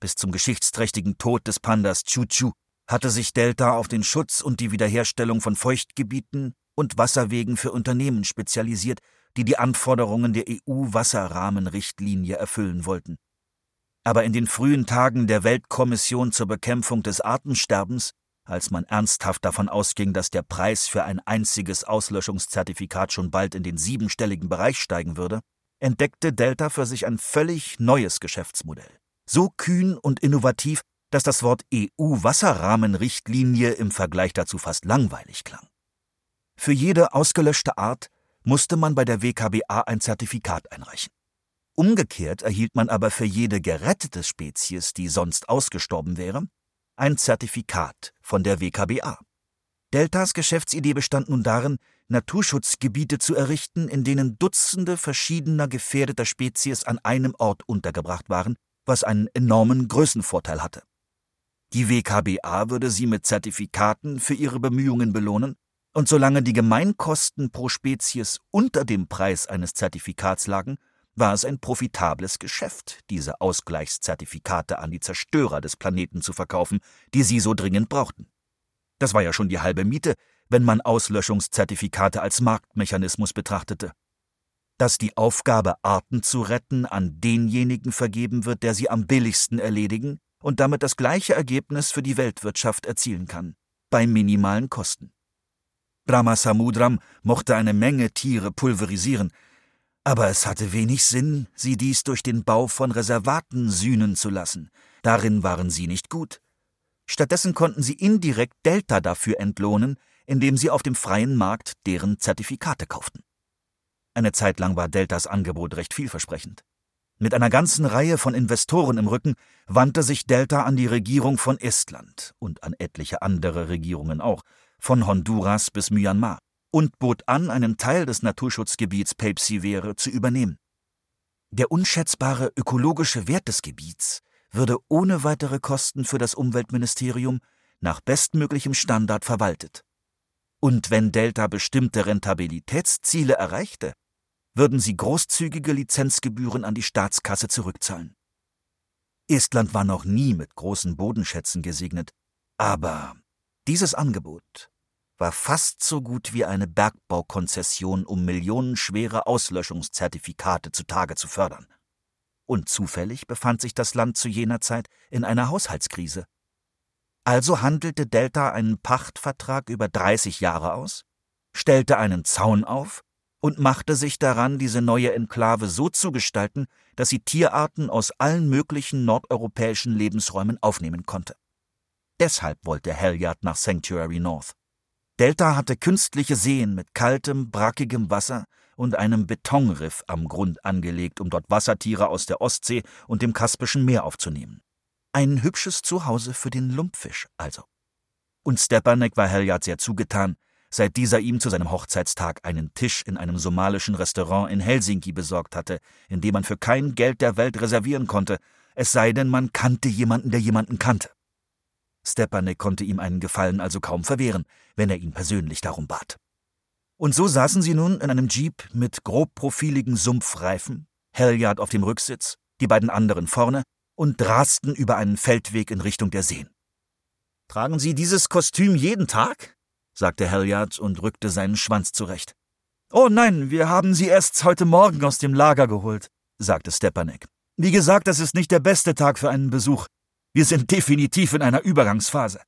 Bis zum geschichtsträchtigen Tod des Pandas Chuchu hatte sich Delta auf den Schutz und die Wiederherstellung von Feuchtgebieten und Wasserwegen für Unternehmen spezialisiert die die Anforderungen der EU-Wasserrahmenrichtlinie erfüllen wollten. Aber in den frühen Tagen der Weltkommission zur Bekämpfung des Artensterbens, als man ernsthaft davon ausging, dass der Preis für ein einziges Auslöschungszertifikat schon bald in den siebenstelligen Bereich steigen würde, entdeckte Delta für sich ein völlig neues Geschäftsmodell. So kühn und innovativ, dass das Wort EU-Wasserrahmenrichtlinie im Vergleich dazu fast langweilig klang. Für jede ausgelöschte Art musste man bei der WKBA ein Zertifikat einreichen. Umgekehrt erhielt man aber für jede gerettete Spezies, die sonst ausgestorben wäre, ein Zertifikat von der WKBA. Deltas Geschäftsidee bestand nun darin, Naturschutzgebiete zu errichten, in denen Dutzende verschiedener gefährdeter Spezies an einem Ort untergebracht waren, was einen enormen Größenvorteil hatte. Die WKBA würde sie mit Zertifikaten für ihre Bemühungen belohnen und solange die Gemeinkosten pro Spezies unter dem Preis eines Zertifikats lagen, war es ein profitables Geschäft, diese Ausgleichszertifikate an die Zerstörer des Planeten zu verkaufen, die sie so dringend brauchten. Das war ja schon die halbe Miete, wenn man Auslöschungszertifikate als Marktmechanismus betrachtete. Dass die Aufgabe, Arten zu retten, an denjenigen vergeben wird, der sie am billigsten erledigen und damit das gleiche Ergebnis für die Weltwirtschaft erzielen kann, bei minimalen Kosten. Brahmasamudram mochte eine Menge Tiere pulverisieren, aber es hatte wenig Sinn, sie dies durch den Bau von Reservaten sühnen zu lassen. Darin waren sie nicht gut. Stattdessen konnten sie indirekt Delta dafür entlohnen, indem sie auf dem freien Markt deren Zertifikate kauften. Eine Zeit lang war Deltas Angebot recht vielversprechend. Mit einer ganzen Reihe von Investoren im Rücken wandte sich Delta an die Regierung von Estland und an etliche andere Regierungen auch, von Honduras bis Myanmar, und bot an, einen Teil des Naturschutzgebiets Peipsiwere zu übernehmen. Der unschätzbare ökologische Wert des Gebiets würde ohne weitere Kosten für das Umweltministerium nach bestmöglichem Standard verwaltet. Und wenn Delta bestimmte Rentabilitätsziele erreichte, würden sie großzügige Lizenzgebühren an die Staatskasse zurückzahlen. Estland war noch nie mit großen Bodenschätzen gesegnet, aber dieses Angebot war fast so gut wie eine Bergbaukonzession, um millionenschwere Auslöschungszertifikate zutage zu fördern. Und zufällig befand sich das Land zu jener Zeit in einer Haushaltskrise. Also handelte Delta einen Pachtvertrag über 30 Jahre aus, stellte einen Zaun auf und machte sich daran, diese neue Enklave so zu gestalten, dass sie Tierarten aus allen möglichen nordeuropäischen Lebensräumen aufnehmen konnte. Deshalb wollte Halliard nach Sanctuary North. Delta hatte künstliche Seen mit kaltem, brackigem Wasser und einem Betonriff am Grund angelegt, um dort Wassertiere aus der Ostsee und dem Kaspischen Meer aufzunehmen. Ein hübsches Zuhause für den Lumpfisch also. Und Stepanek war Halliard sehr zugetan, seit dieser ihm zu seinem Hochzeitstag einen Tisch in einem somalischen Restaurant in Helsinki besorgt hatte, in dem man für kein Geld der Welt reservieren konnte, es sei denn, man kannte jemanden, der jemanden kannte. Stepanek konnte ihm einen Gefallen also kaum verwehren, wenn er ihn persönlich darum bat. Und so saßen sie nun in einem Jeep mit grobprofiligen Sumpfreifen, Halliard auf dem Rücksitz, die beiden anderen vorne, und rasten über einen Feldweg in Richtung der Seen. Tragen Sie dieses Kostüm jeden Tag? sagte Halliard und rückte seinen Schwanz zurecht. Oh nein, wir haben sie erst heute Morgen aus dem Lager geholt, sagte Stepanek. Wie gesagt, das ist nicht der beste Tag für einen Besuch. Wir sind definitiv in einer Übergangsphase.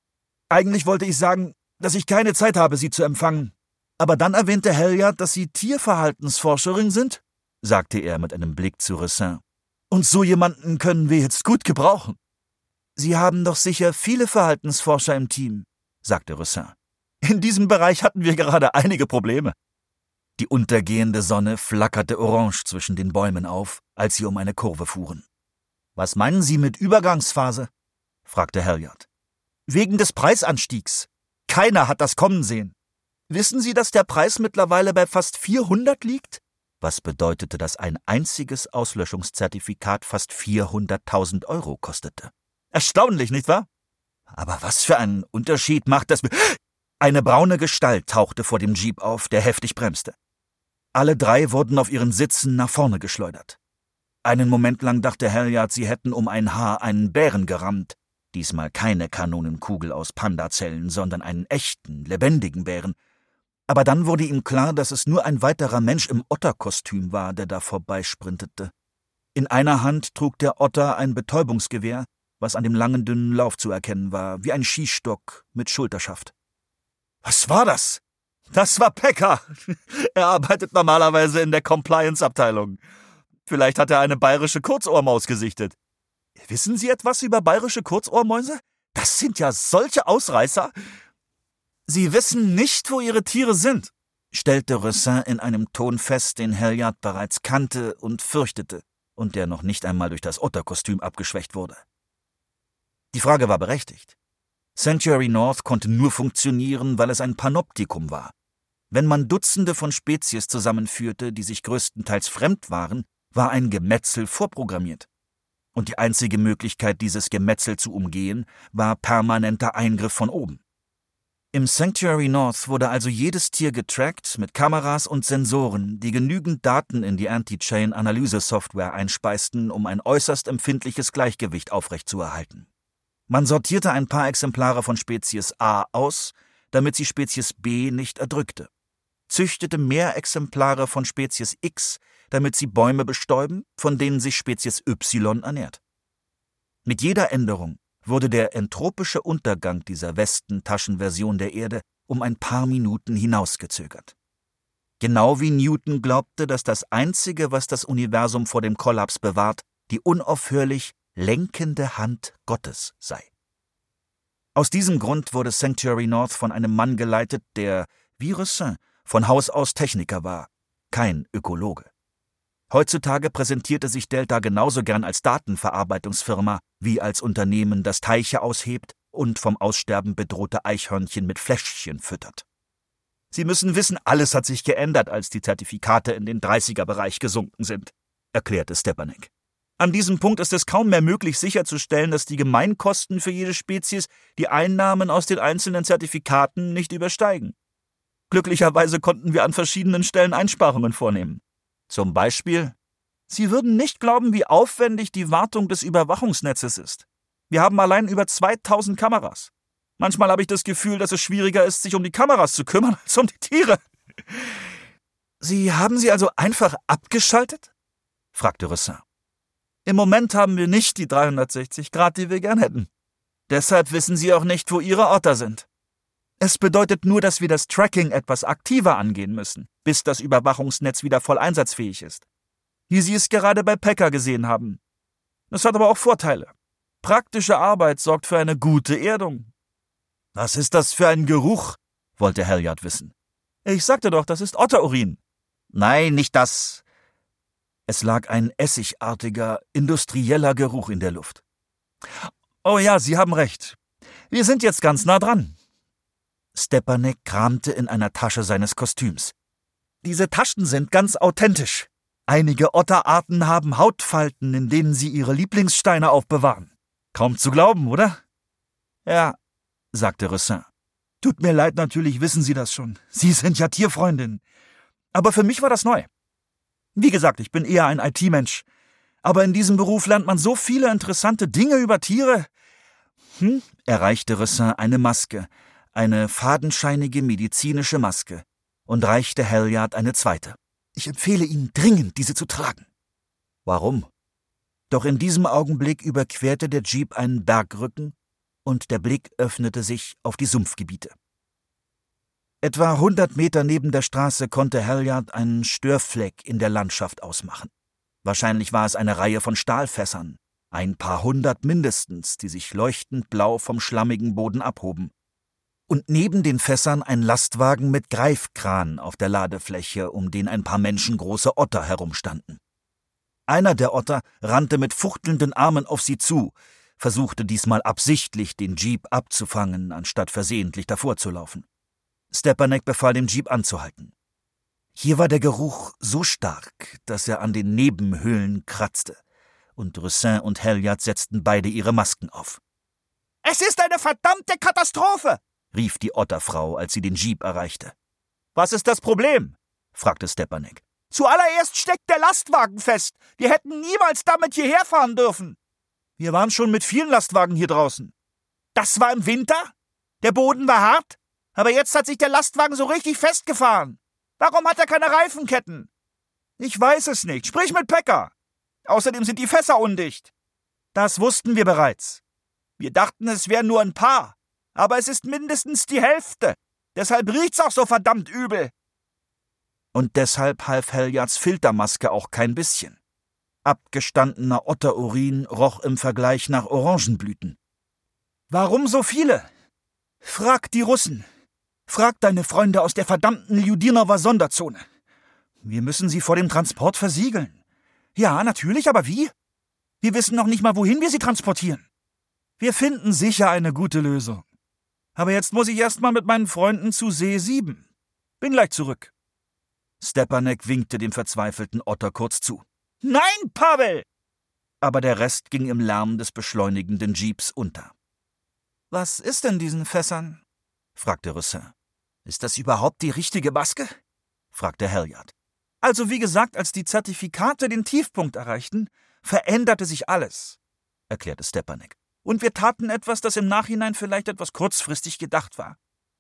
Eigentlich wollte ich sagen, dass ich keine Zeit habe, Sie zu empfangen. Aber dann erwähnte Helyard, dass Sie Tierverhaltensforscherin sind, sagte er mit einem Blick zu Ressin. Und so jemanden können wir jetzt gut gebrauchen. Sie haben doch sicher viele Verhaltensforscher im Team, sagte Ressin. In diesem Bereich hatten wir gerade einige Probleme. Die untergehende Sonne flackerte orange zwischen den Bäumen auf, als sie um eine Kurve fuhren. Was meinen Sie mit Übergangsphase? Fragte Halliard. Wegen des Preisanstiegs. Keiner hat das kommen sehen. Wissen Sie, dass der Preis mittlerweile bei fast 400 liegt? Was bedeutete, dass ein einziges Auslöschungszertifikat fast 400.000 Euro kostete? Erstaunlich, nicht wahr? Aber was für einen Unterschied macht das? Eine braune Gestalt tauchte vor dem Jeep auf, der heftig bremste. Alle drei wurden auf ihren Sitzen nach vorne geschleudert. Einen Moment lang dachte Halliard, sie hätten um ein Haar einen Bären gerammt. Diesmal keine Kanonenkugel aus Pandazellen, sondern einen echten, lebendigen Bären. Aber dann wurde ihm klar, dass es nur ein weiterer Mensch im Otterkostüm war, der da vorbeisprintete. In einer Hand trug der Otter ein Betäubungsgewehr, was an dem langen, dünnen Lauf zu erkennen war, wie ein Schießstock mit Schulterschaft. Was war das? Das war Pekka. Er arbeitet normalerweise in der Compliance-Abteilung. Vielleicht hat er eine bayerische Kurzohrmaus gesichtet. Wissen Sie etwas über bayerische Kurzohrmäuse? Das sind ja solche Ausreißer. Sie wissen nicht, wo Ihre Tiere sind, stellte Ressin in einem Ton fest, den Halliard bereits kannte und fürchtete und der noch nicht einmal durch das Otterkostüm abgeschwächt wurde. Die Frage war berechtigt. Sanctuary North konnte nur funktionieren, weil es ein Panoptikum war. Wenn man Dutzende von Spezies zusammenführte, die sich größtenteils fremd waren, war ein Gemetzel vorprogrammiert. Und die einzige Möglichkeit, dieses Gemetzel zu umgehen, war permanenter Eingriff von oben. Im Sanctuary North wurde also jedes Tier getrackt mit Kameras und Sensoren, die genügend Daten in die Anti-Chain-Analyse-Software einspeisten, um ein äußerst empfindliches Gleichgewicht aufrechtzuerhalten. Man sortierte ein paar Exemplare von Spezies A aus, damit sie Spezies B nicht erdrückte, züchtete mehr Exemplare von Spezies X, damit sie Bäume bestäuben, von denen sich Spezies Y ernährt. Mit jeder Änderung wurde der entropische Untergang dieser Westentaschenversion der Erde um ein paar Minuten hinausgezögert. Genau wie Newton glaubte, dass das Einzige, was das Universum vor dem Kollaps bewahrt, die unaufhörlich lenkende Hand Gottes sei. Aus diesem Grund wurde Sanctuary North von einem Mann geleitet, der, wie Ressin, von Haus aus Techniker war, kein Ökologe. Heutzutage präsentierte sich Delta genauso gern als Datenverarbeitungsfirma wie als Unternehmen, das Teiche aushebt und vom Aussterben bedrohte Eichhörnchen mit Fläschchen füttert. Sie müssen wissen, alles hat sich geändert, als die Zertifikate in den 30er-Bereich gesunken sind, erklärte Stepanek. An diesem Punkt ist es kaum mehr möglich sicherzustellen, dass die Gemeinkosten für jede Spezies die Einnahmen aus den einzelnen Zertifikaten nicht übersteigen. Glücklicherweise konnten wir an verschiedenen Stellen Einsparungen vornehmen. Zum Beispiel, Sie würden nicht glauben, wie aufwendig die Wartung des Überwachungsnetzes ist. Wir haben allein über 2000 Kameras. Manchmal habe ich das Gefühl, dass es schwieriger ist, sich um die Kameras zu kümmern, als um die Tiere. Sie haben sie also einfach abgeschaltet? fragte Ressin. Im Moment haben wir nicht die 360 Grad, die wir gern hätten. Deshalb wissen Sie auch nicht, wo Ihre Otter sind. Es bedeutet nur, dass wir das Tracking etwas aktiver angehen müssen, bis das Überwachungsnetz wieder voll einsatzfähig ist. Wie Sie es gerade bei Packer gesehen haben. Das hat aber auch Vorteile. Praktische Arbeit sorgt für eine gute Erdung. Was ist das für ein Geruch? wollte Halliard wissen. Ich sagte doch, das ist Otterurin. Nein, nicht das. Es lag ein essigartiger, industrieller Geruch in der Luft. Oh ja, Sie haben recht. Wir sind jetzt ganz nah dran. Stepanek kramte in einer Tasche seines Kostüms. Diese Taschen sind ganz authentisch. Einige Otterarten haben Hautfalten, in denen sie ihre Lieblingssteine aufbewahren. Kaum zu glauben, oder? Ja, sagte Ressin. Tut mir leid, natürlich wissen Sie das schon. Sie sind ja Tierfreundin. Aber für mich war das neu. Wie gesagt, ich bin eher ein IT-Mensch. Aber in diesem Beruf lernt man so viele interessante Dinge über Tiere. Hm? erreichte Ressin eine Maske, eine fadenscheinige medizinische Maske, und reichte Halliard eine zweite. Ich empfehle Ihnen dringend, diese zu tragen. Warum? Doch in diesem Augenblick überquerte der Jeep einen Bergrücken und der Blick öffnete sich auf die Sumpfgebiete. Etwa hundert Meter neben der Straße konnte Halliard einen Störfleck in der Landschaft ausmachen. Wahrscheinlich war es eine Reihe von Stahlfässern, ein paar hundert mindestens, die sich leuchtend blau vom schlammigen Boden abhoben. Und neben den Fässern ein Lastwagen mit Greifkran auf der Ladefläche, um den ein paar menschengroße Otter herumstanden. Einer der Otter rannte mit fuchtelnden Armen auf sie zu, versuchte diesmal absichtlich, den Jeep abzufangen, anstatt versehentlich davorzulaufen. Stepanek befahl dem Jeep anzuhalten. Hier war der Geruch so stark, dass er an den Nebenhöhlen kratzte, und Roussin und Halliard setzten beide ihre Masken auf. Es ist eine verdammte Katastrophe! Rief die Otterfrau, als sie den Jeep erreichte. Was ist das Problem? fragte Stepanek. Zuallererst steckt der Lastwagen fest. Wir hätten niemals damit hierher fahren dürfen. Wir waren schon mit vielen Lastwagen hier draußen. Das war im Winter? Der Boden war hart? Aber jetzt hat sich der Lastwagen so richtig festgefahren. Warum hat er keine Reifenketten? Ich weiß es nicht. Sprich mit Pekka. Außerdem sind die Fässer undicht. Das wussten wir bereits. Wir dachten, es wären nur ein paar. Aber es ist mindestens die Hälfte. Deshalb riecht's auch so verdammt übel. Und deshalb half Heljards Filtermaske auch kein bisschen. Abgestandener Otterurin roch im Vergleich nach Orangenblüten. Warum so viele? Frag die Russen. Frag deine Freunde aus der verdammten Ljudinower Sonderzone. Wir müssen sie vor dem Transport versiegeln. Ja, natürlich, aber wie? Wir wissen noch nicht mal, wohin wir sie transportieren. Wir finden sicher eine gute Lösung. Aber jetzt muss ich erst mal mit meinen Freunden zu See 7. Bin gleich zurück. Stepanek winkte dem verzweifelten Otter kurz zu. Nein, Pavel! Aber der Rest ging im Lärm des beschleunigenden Jeeps unter. Was ist denn diesen Fässern? fragte Roussin. Ist das überhaupt die richtige Maske? fragte Halliard. Also wie gesagt, als die Zertifikate den Tiefpunkt erreichten, veränderte sich alles, erklärte Stepanek. Und wir taten etwas, das im Nachhinein vielleicht etwas kurzfristig gedacht war.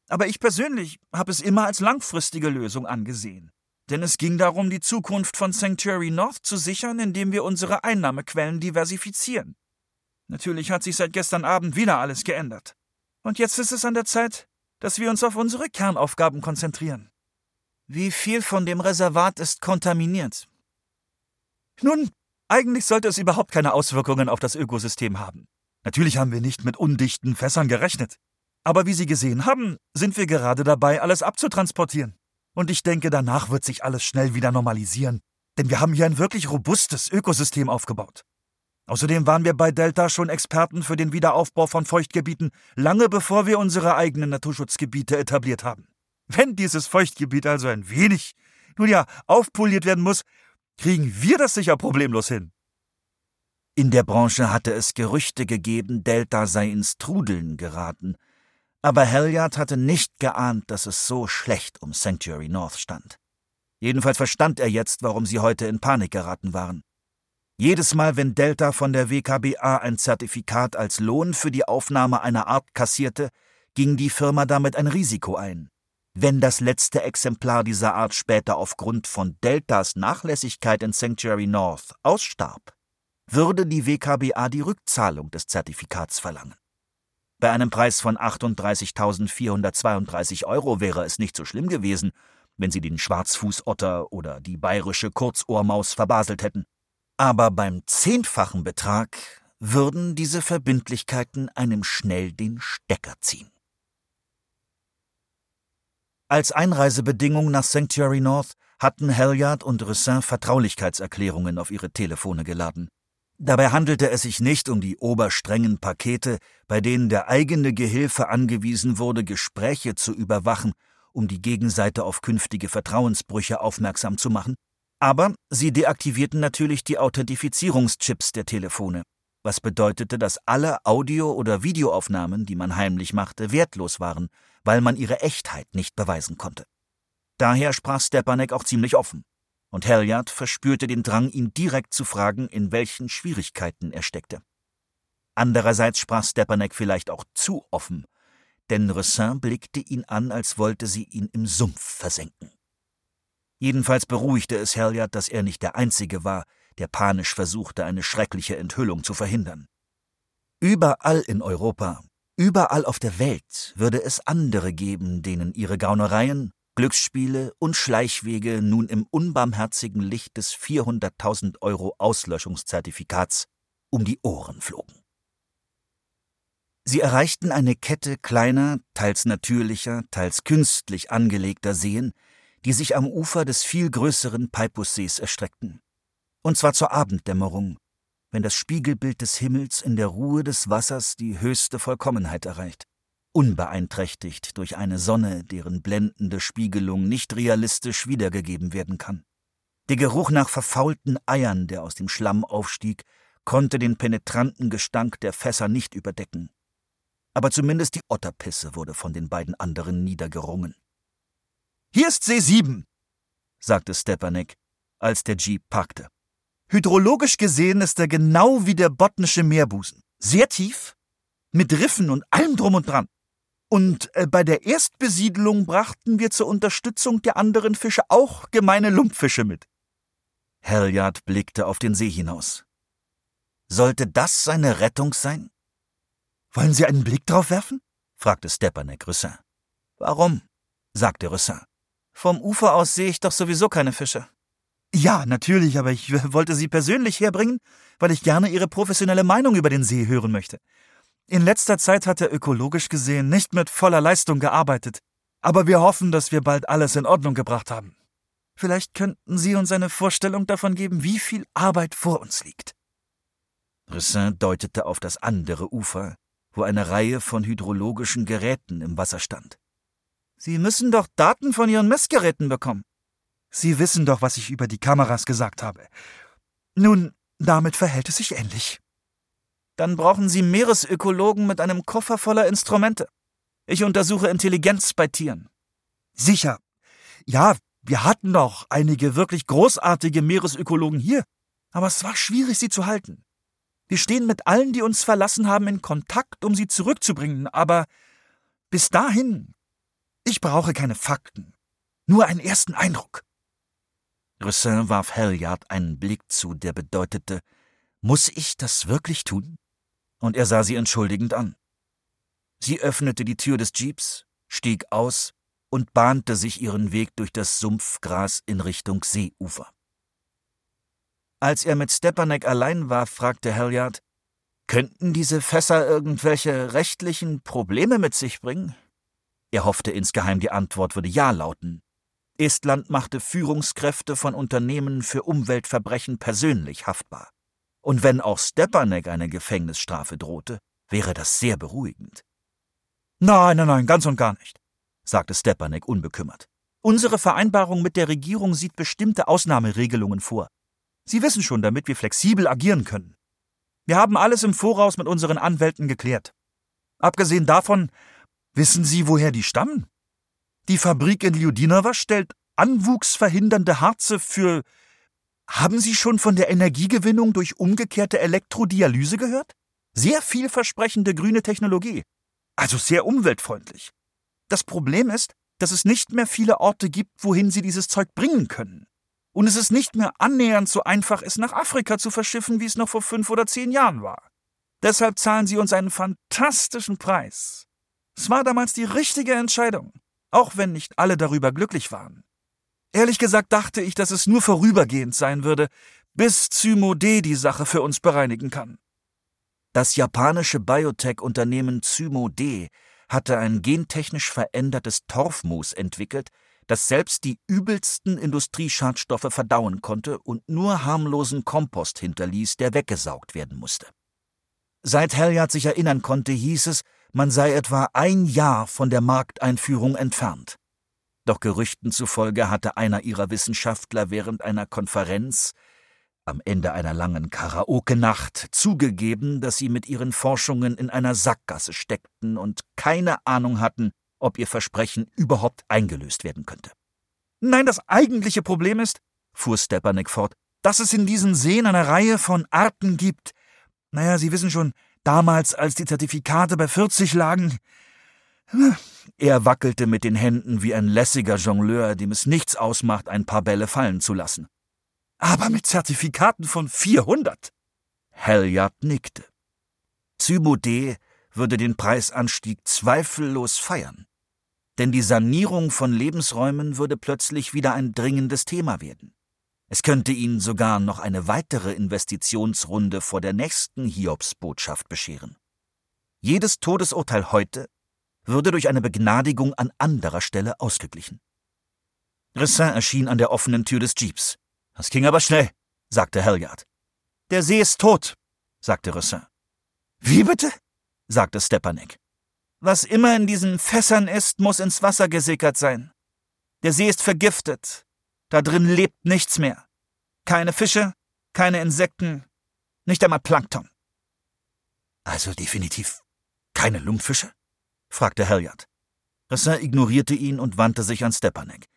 Aber ich persönlich habe es immer als langfristige Lösung angesehen. Denn es ging darum, die Zukunft von Sanctuary North zu sichern, indem wir unsere Einnahmequellen diversifizieren. Natürlich hat sich seit gestern Abend wieder alles geändert. Und jetzt ist es an der Zeit, dass wir uns auf unsere Kernaufgaben konzentrieren. Wie viel von dem Reservat ist kontaminiert? Nun, eigentlich sollte es überhaupt keine Auswirkungen auf das Ökosystem haben. Natürlich haben wir nicht mit undichten Fässern gerechnet. Aber wie Sie gesehen haben, sind wir gerade dabei, alles abzutransportieren. Und ich denke, danach wird sich alles schnell wieder normalisieren. Denn wir haben hier ein wirklich robustes Ökosystem aufgebaut. Außerdem waren wir bei Delta schon Experten für den Wiederaufbau von Feuchtgebieten, lange bevor wir unsere eigenen Naturschutzgebiete etabliert haben. Wenn dieses Feuchtgebiet also ein wenig, nun ja, aufpoliert werden muss, kriegen wir das sicher problemlos hin. In der Branche hatte es Gerüchte gegeben, Delta sei ins Trudeln geraten. Aber Halliard hatte nicht geahnt, dass es so schlecht um Sanctuary North stand. Jedenfalls verstand er jetzt, warum sie heute in Panik geraten waren. Jedes Mal, wenn Delta von der WKBA ein Zertifikat als Lohn für die Aufnahme einer Art kassierte, ging die Firma damit ein Risiko ein. Wenn das letzte Exemplar dieser Art später aufgrund von Deltas Nachlässigkeit in Sanctuary North ausstarb, würde die WKBA die Rückzahlung des Zertifikats verlangen. Bei einem Preis von 38.432 Euro wäre es nicht so schlimm gewesen, wenn sie den Schwarzfußotter oder die bayerische Kurzohrmaus verbaselt hätten. Aber beim zehnfachen Betrag würden diese Verbindlichkeiten einem schnell den Stecker ziehen. Als Einreisebedingung nach Sanctuary North hatten Halliard und Roussin Vertraulichkeitserklärungen auf ihre Telefone geladen. Dabei handelte es sich nicht um die oberstrengen Pakete, bei denen der eigene Gehilfe angewiesen wurde, Gespräche zu überwachen, um die Gegenseite auf künftige Vertrauensbrüche aufmerksam zu machen, aber sie deaktivierten natürlich die Authentifizierungschips der Telefone, was bedeutete, dass alle Audio- oder Videoaufnahmen, die man heimlich machte, wertlos waren, weil man ihre Echtheit nicht beweisen konnte. Daher sprach Stepanek auch ziemlich offen. Und Halliard verspürte den Drang, ihn direkt zu fragen, in welchen Schwierigkeiten er steckte. Andererseits sprach Stepanek vielleicht auch zu offen, denn Ressin blickte ihn an, als wollte sie ihn im Sumpf versenken. Jedenfalls beruhigte es Halliard, dass er nicht der Einzige war, der panisch versuchte, eine schreckliche Enthüllung zu verhindern. Überall in Europa, überall auf der Welt würde es andere geben, denen ihre Gaunereien, Glücksspiele und Schleichwege nun im unbarmherzigen Licht des 400.000 Euro Auslöschungszertifikats um die Ohren flogen. Sie erreichten eine Kette kleiner, teils natürlicher, teils künstlich angelegter Seen, die sich am Ufer des viel größeren Peipussees erstreckten. Und zwar zur Abenddämmerung, wenn das Spiegelbild des Himmels in der Ruhe des Wassers die höchste Vollkommenheit erreicht, unbeeinträchtigt durch eine Sonne, deren blendende Spiegelung nicht realistisch wiedergegeben werden kann. Der Geruch nach verfaulten Eiern, der aus dem Schlamm aufstieg, konnte den penetranten Gestank der Fässer nicht überdecken. Aber zumindest die Otterpisse wurde von den beiden anderen niedergerungen. Hier ist See 7, sagte Stepanek, als der Jeep parkte. Hydrologisch gesehen ist er genau wie der botnische Meerbusen. Sehr tief, mit Riffen und allem drum und dran. Und äh, bei der Erstbesiedlung brachten wir zur Unterstützung der anderen Fische auch gemeine Lumpfische mit. Halliard blickte auf den See hinaus. Sollte das seine Rettung sein? Wollen Sie einen Blick drauf werfen? fragte Stepanek Rüssin. Warum? sagte Rüssin. Vom Ufer aus sehe ich doch sowieso keine Fische. Ja, natürlich, aber ich wollte Sie persönlich herbringen, weil ich gerne Ihre professionelle Meinung über den See hören möchte. In letzter Zeit hat er ökologisch gesehen nicht mit voller Leistung gearbeitet, aber wir hoffen, dass wir bald alles in Ordnung gebracht haben. Vielleicht könnten Sie uns eine Vorstellung davon geben, wie viel Arbeit vor uns liegt. Rissin deutete auf das andere Ufer, wo eine Reihe von hydrologischen Geräten im Wasser stand. Sie müssen doch Daten von Ihren Messgeräten bekommen. Sie wissen doch, was ich über die Kameras gesagt habe. Nun, damit verhält es sich ähnlich. Dann brauchen Sie Meeresökologen mit einem Koffer voller Instrumente. Ich untersuche Intelligenz bei Tieren. Sicher. Ja, wir hatten doch einige wirklich großartige Meeresökologen hier, aber es war schwierig, sie zu halten. Wir stehen mit allen, die uns verlassen haben, in Kontakt, um sie zurückzubringen, aber bis dahin. Ich brauche keine Fakten, nur einen ersten Eindruck. Roussin warf Halliard einen Blick zu, der bedeutete, muss ich das wirklich tun? Und er sah sie entschuldigend an. Sie öffnete die Tür des Jeeps, stieg aus und bahnte sich ihren Weg durch das Sumpfgras in Richtung Seeufer. Als er mit Stepanek allein war, fragte Halliard, könnten diese Fässer irgendwelche rechtlichen Probleme mit sich bringen? Er hoffte insgeheim, die Antwort würde Ja lauten, Estland machte Führungskräfte von Unternehmen für Umweltverbrechen persönlich haftbar. Und wenn auch Stepanek eine Gefängnisstrafe drohte, wäre das sehr beruhigend. Nein, nein, nein, ganz und gar nicht, sagte Stepanek unbekümmert. Unsere Vereinbarung mit der Regierung sieht bestimmte Ausnahmeregelungen vor. Sie wissen schon, damit wir flexibel agieren können. Wir haben alles im Voraus mit unseren Anwälten geklärt. Abgesehen davon, wissen Sie, woher die stammen? Die Fabrik in Ljudinowa stellt anwuchsverhindernde Harze für. Haben Sie schon von der Energiegewinnung durch umgekehrte Elektrodialyse gehört? Sehr vielversprechende grüne Technologie. Also sehr umweltfreundlich. Das Problem ist, dass es nicht mehr viele Orte gibt, wohin Sie dieses Zeug bringen können. Und es ist nicht mehr annähernd so einfach, es nach Afrika zu verschiffen, wie es noch vor fünf oder zehn Jahren war. Deshalb zahlen Sie uns einen fantastischen Preis. Es war damals die richtige Entscheidung auch wenn nicht alle darüber glücklich waren. Ehrlich gesagt dachte ich, dass es nur vorübergehend sein würde, bis Zymo D die Sache für uns bereinigen kann. Das japanische Biotech-Unternehmen Zymo D hatte ein gentechnisch verändertes Torfmoos entwickelt, das selbst die übelsten Industrieschadstoffe verdauen konnte und nur harmlosen Kompost hinterließ, der weggesaugt werden musste. Seit Halliard sich erinnern konnte, hieß es, man sei etwa ein Jahr von der Markteinführung entfernt. Doch Gerüchten zufolge hatte einer ihrer Wissenschaftler während einer Konferenz am Ende einer langen Karaoke-Nacht zugegeben, dass sie mit ihren Forschungen in einer Sackgasse steckten und keine Ahnung hatten, ob ihr Versprechen überhaupt eingelöst werden könnte. Nein, das eigentliche Problem ist, fuhr Stepanek fort, dass es in diesen Seen eine Reihe von Arten gibt. Naja, Sie wissen schon, Damals, als die Zertifikate bei 40 lagen, Er wackelte mit den Händen wie ein lässiger Jongleur, dem es nichts ausmacht, ein paar Bälle fallen zu lassen. Aber mit Zertifikaten von 400. Halliard nickte. Zybode würde den Preisanstieg zweifellos feiern. Denn die Sanierung von Lebensräumen würde plötzlich wieder ein dringendes Thema werden. Es könnte ihn sogar noch eine weitere Investitionsrunde vor der nächsten Hiobsbotschaft bescheren. Jedes Todesurteil heute würde durch eine Begnadigung an anderer Stelle ausgeglichen. Ressin erschien an der offenen Tür des Jeeps. Das ging aber schnell, sagte Halliard. Der See ist tot, sagte Ressin. Wie bitte? sagte Stepanek. Was immer in diesen Fässern ist, muss ins Wasser gesickert sein. Der See ist vergiftet, da drin lebt nichts mehr. Keine Fische, keine Insekten, nicht einmal Plankton. Also definitiv keine Lumpfische? Fragte Halliard. Rassin ignorierte ihn und wandte sich an Stepanek.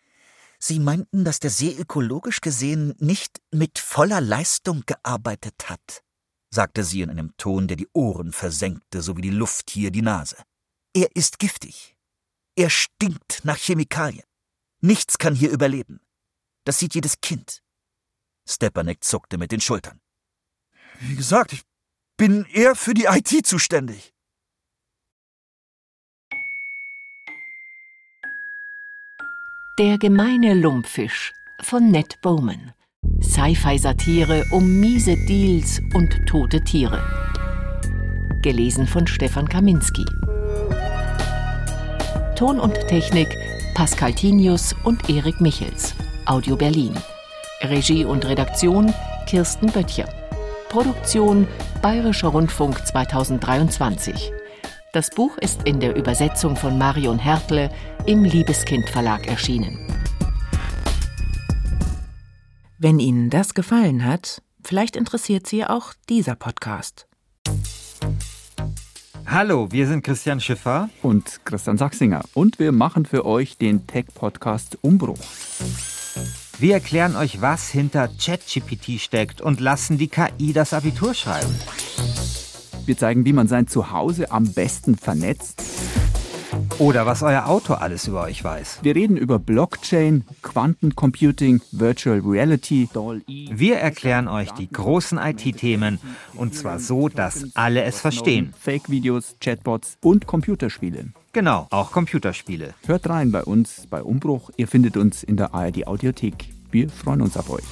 Sie meinten, dass der See ökologisch gesehen nicht mit voller Leistung gearbeitet hat, sagte sie in einem Ton, der die Ohren versenkte, so wie die Luft hier die Nase. Er ist giftig. Er stinkt nach Chemikalien. Nichts kann hier überleben. Das sieht jedes Kind. Stepanek zuckte mit den Schultern. Wie gesagt, ich bin eher für die IT zuständig. Der gemeine Lumpfisch von Ned Bowman. Sci-Fi-Satire um miese Deals und tote Tiere. Gelesen von Stefan Kaminski. Ton und Technik Pascal Tinius und Erik Michels. Audio Berlin. Regie und Redaktion Kirsten Böttcher. Produktion Bayerischer Rundfunk 2023. Das Buch ist in der Übersetzung von Marion Hertle im Liebeskind Verlag erschienen. Wenn Ihnen das gefallen hat, vielleicht interessiert Sie auch dieser Podcast. Hallo, wir sind Christian Schiffer und Christian Sachsinger und wir machen für euch den Tech-Podcast Umbruch. Wir erklären euch, was hinter ChatGPT steckt und lassen die KI das Abitur schreiben. Wir zeigen, wie man sein Zuhause am besten vernetzt. Oder was euer Auto alles über euch weiß. Wir reden über Blockchain, Quantencomputing, Virtual Reality. Wir erklären euch die großen IT-Themen und zwar so, dass alle es verstehen. Fake-Videos, Chatbots und Computerspiele. Genau, auch Computerspiele. Hört rein bei uns bei Umbruch. Ihr findet uns in der ARD Audiothek. Wir freuen uns auf euch.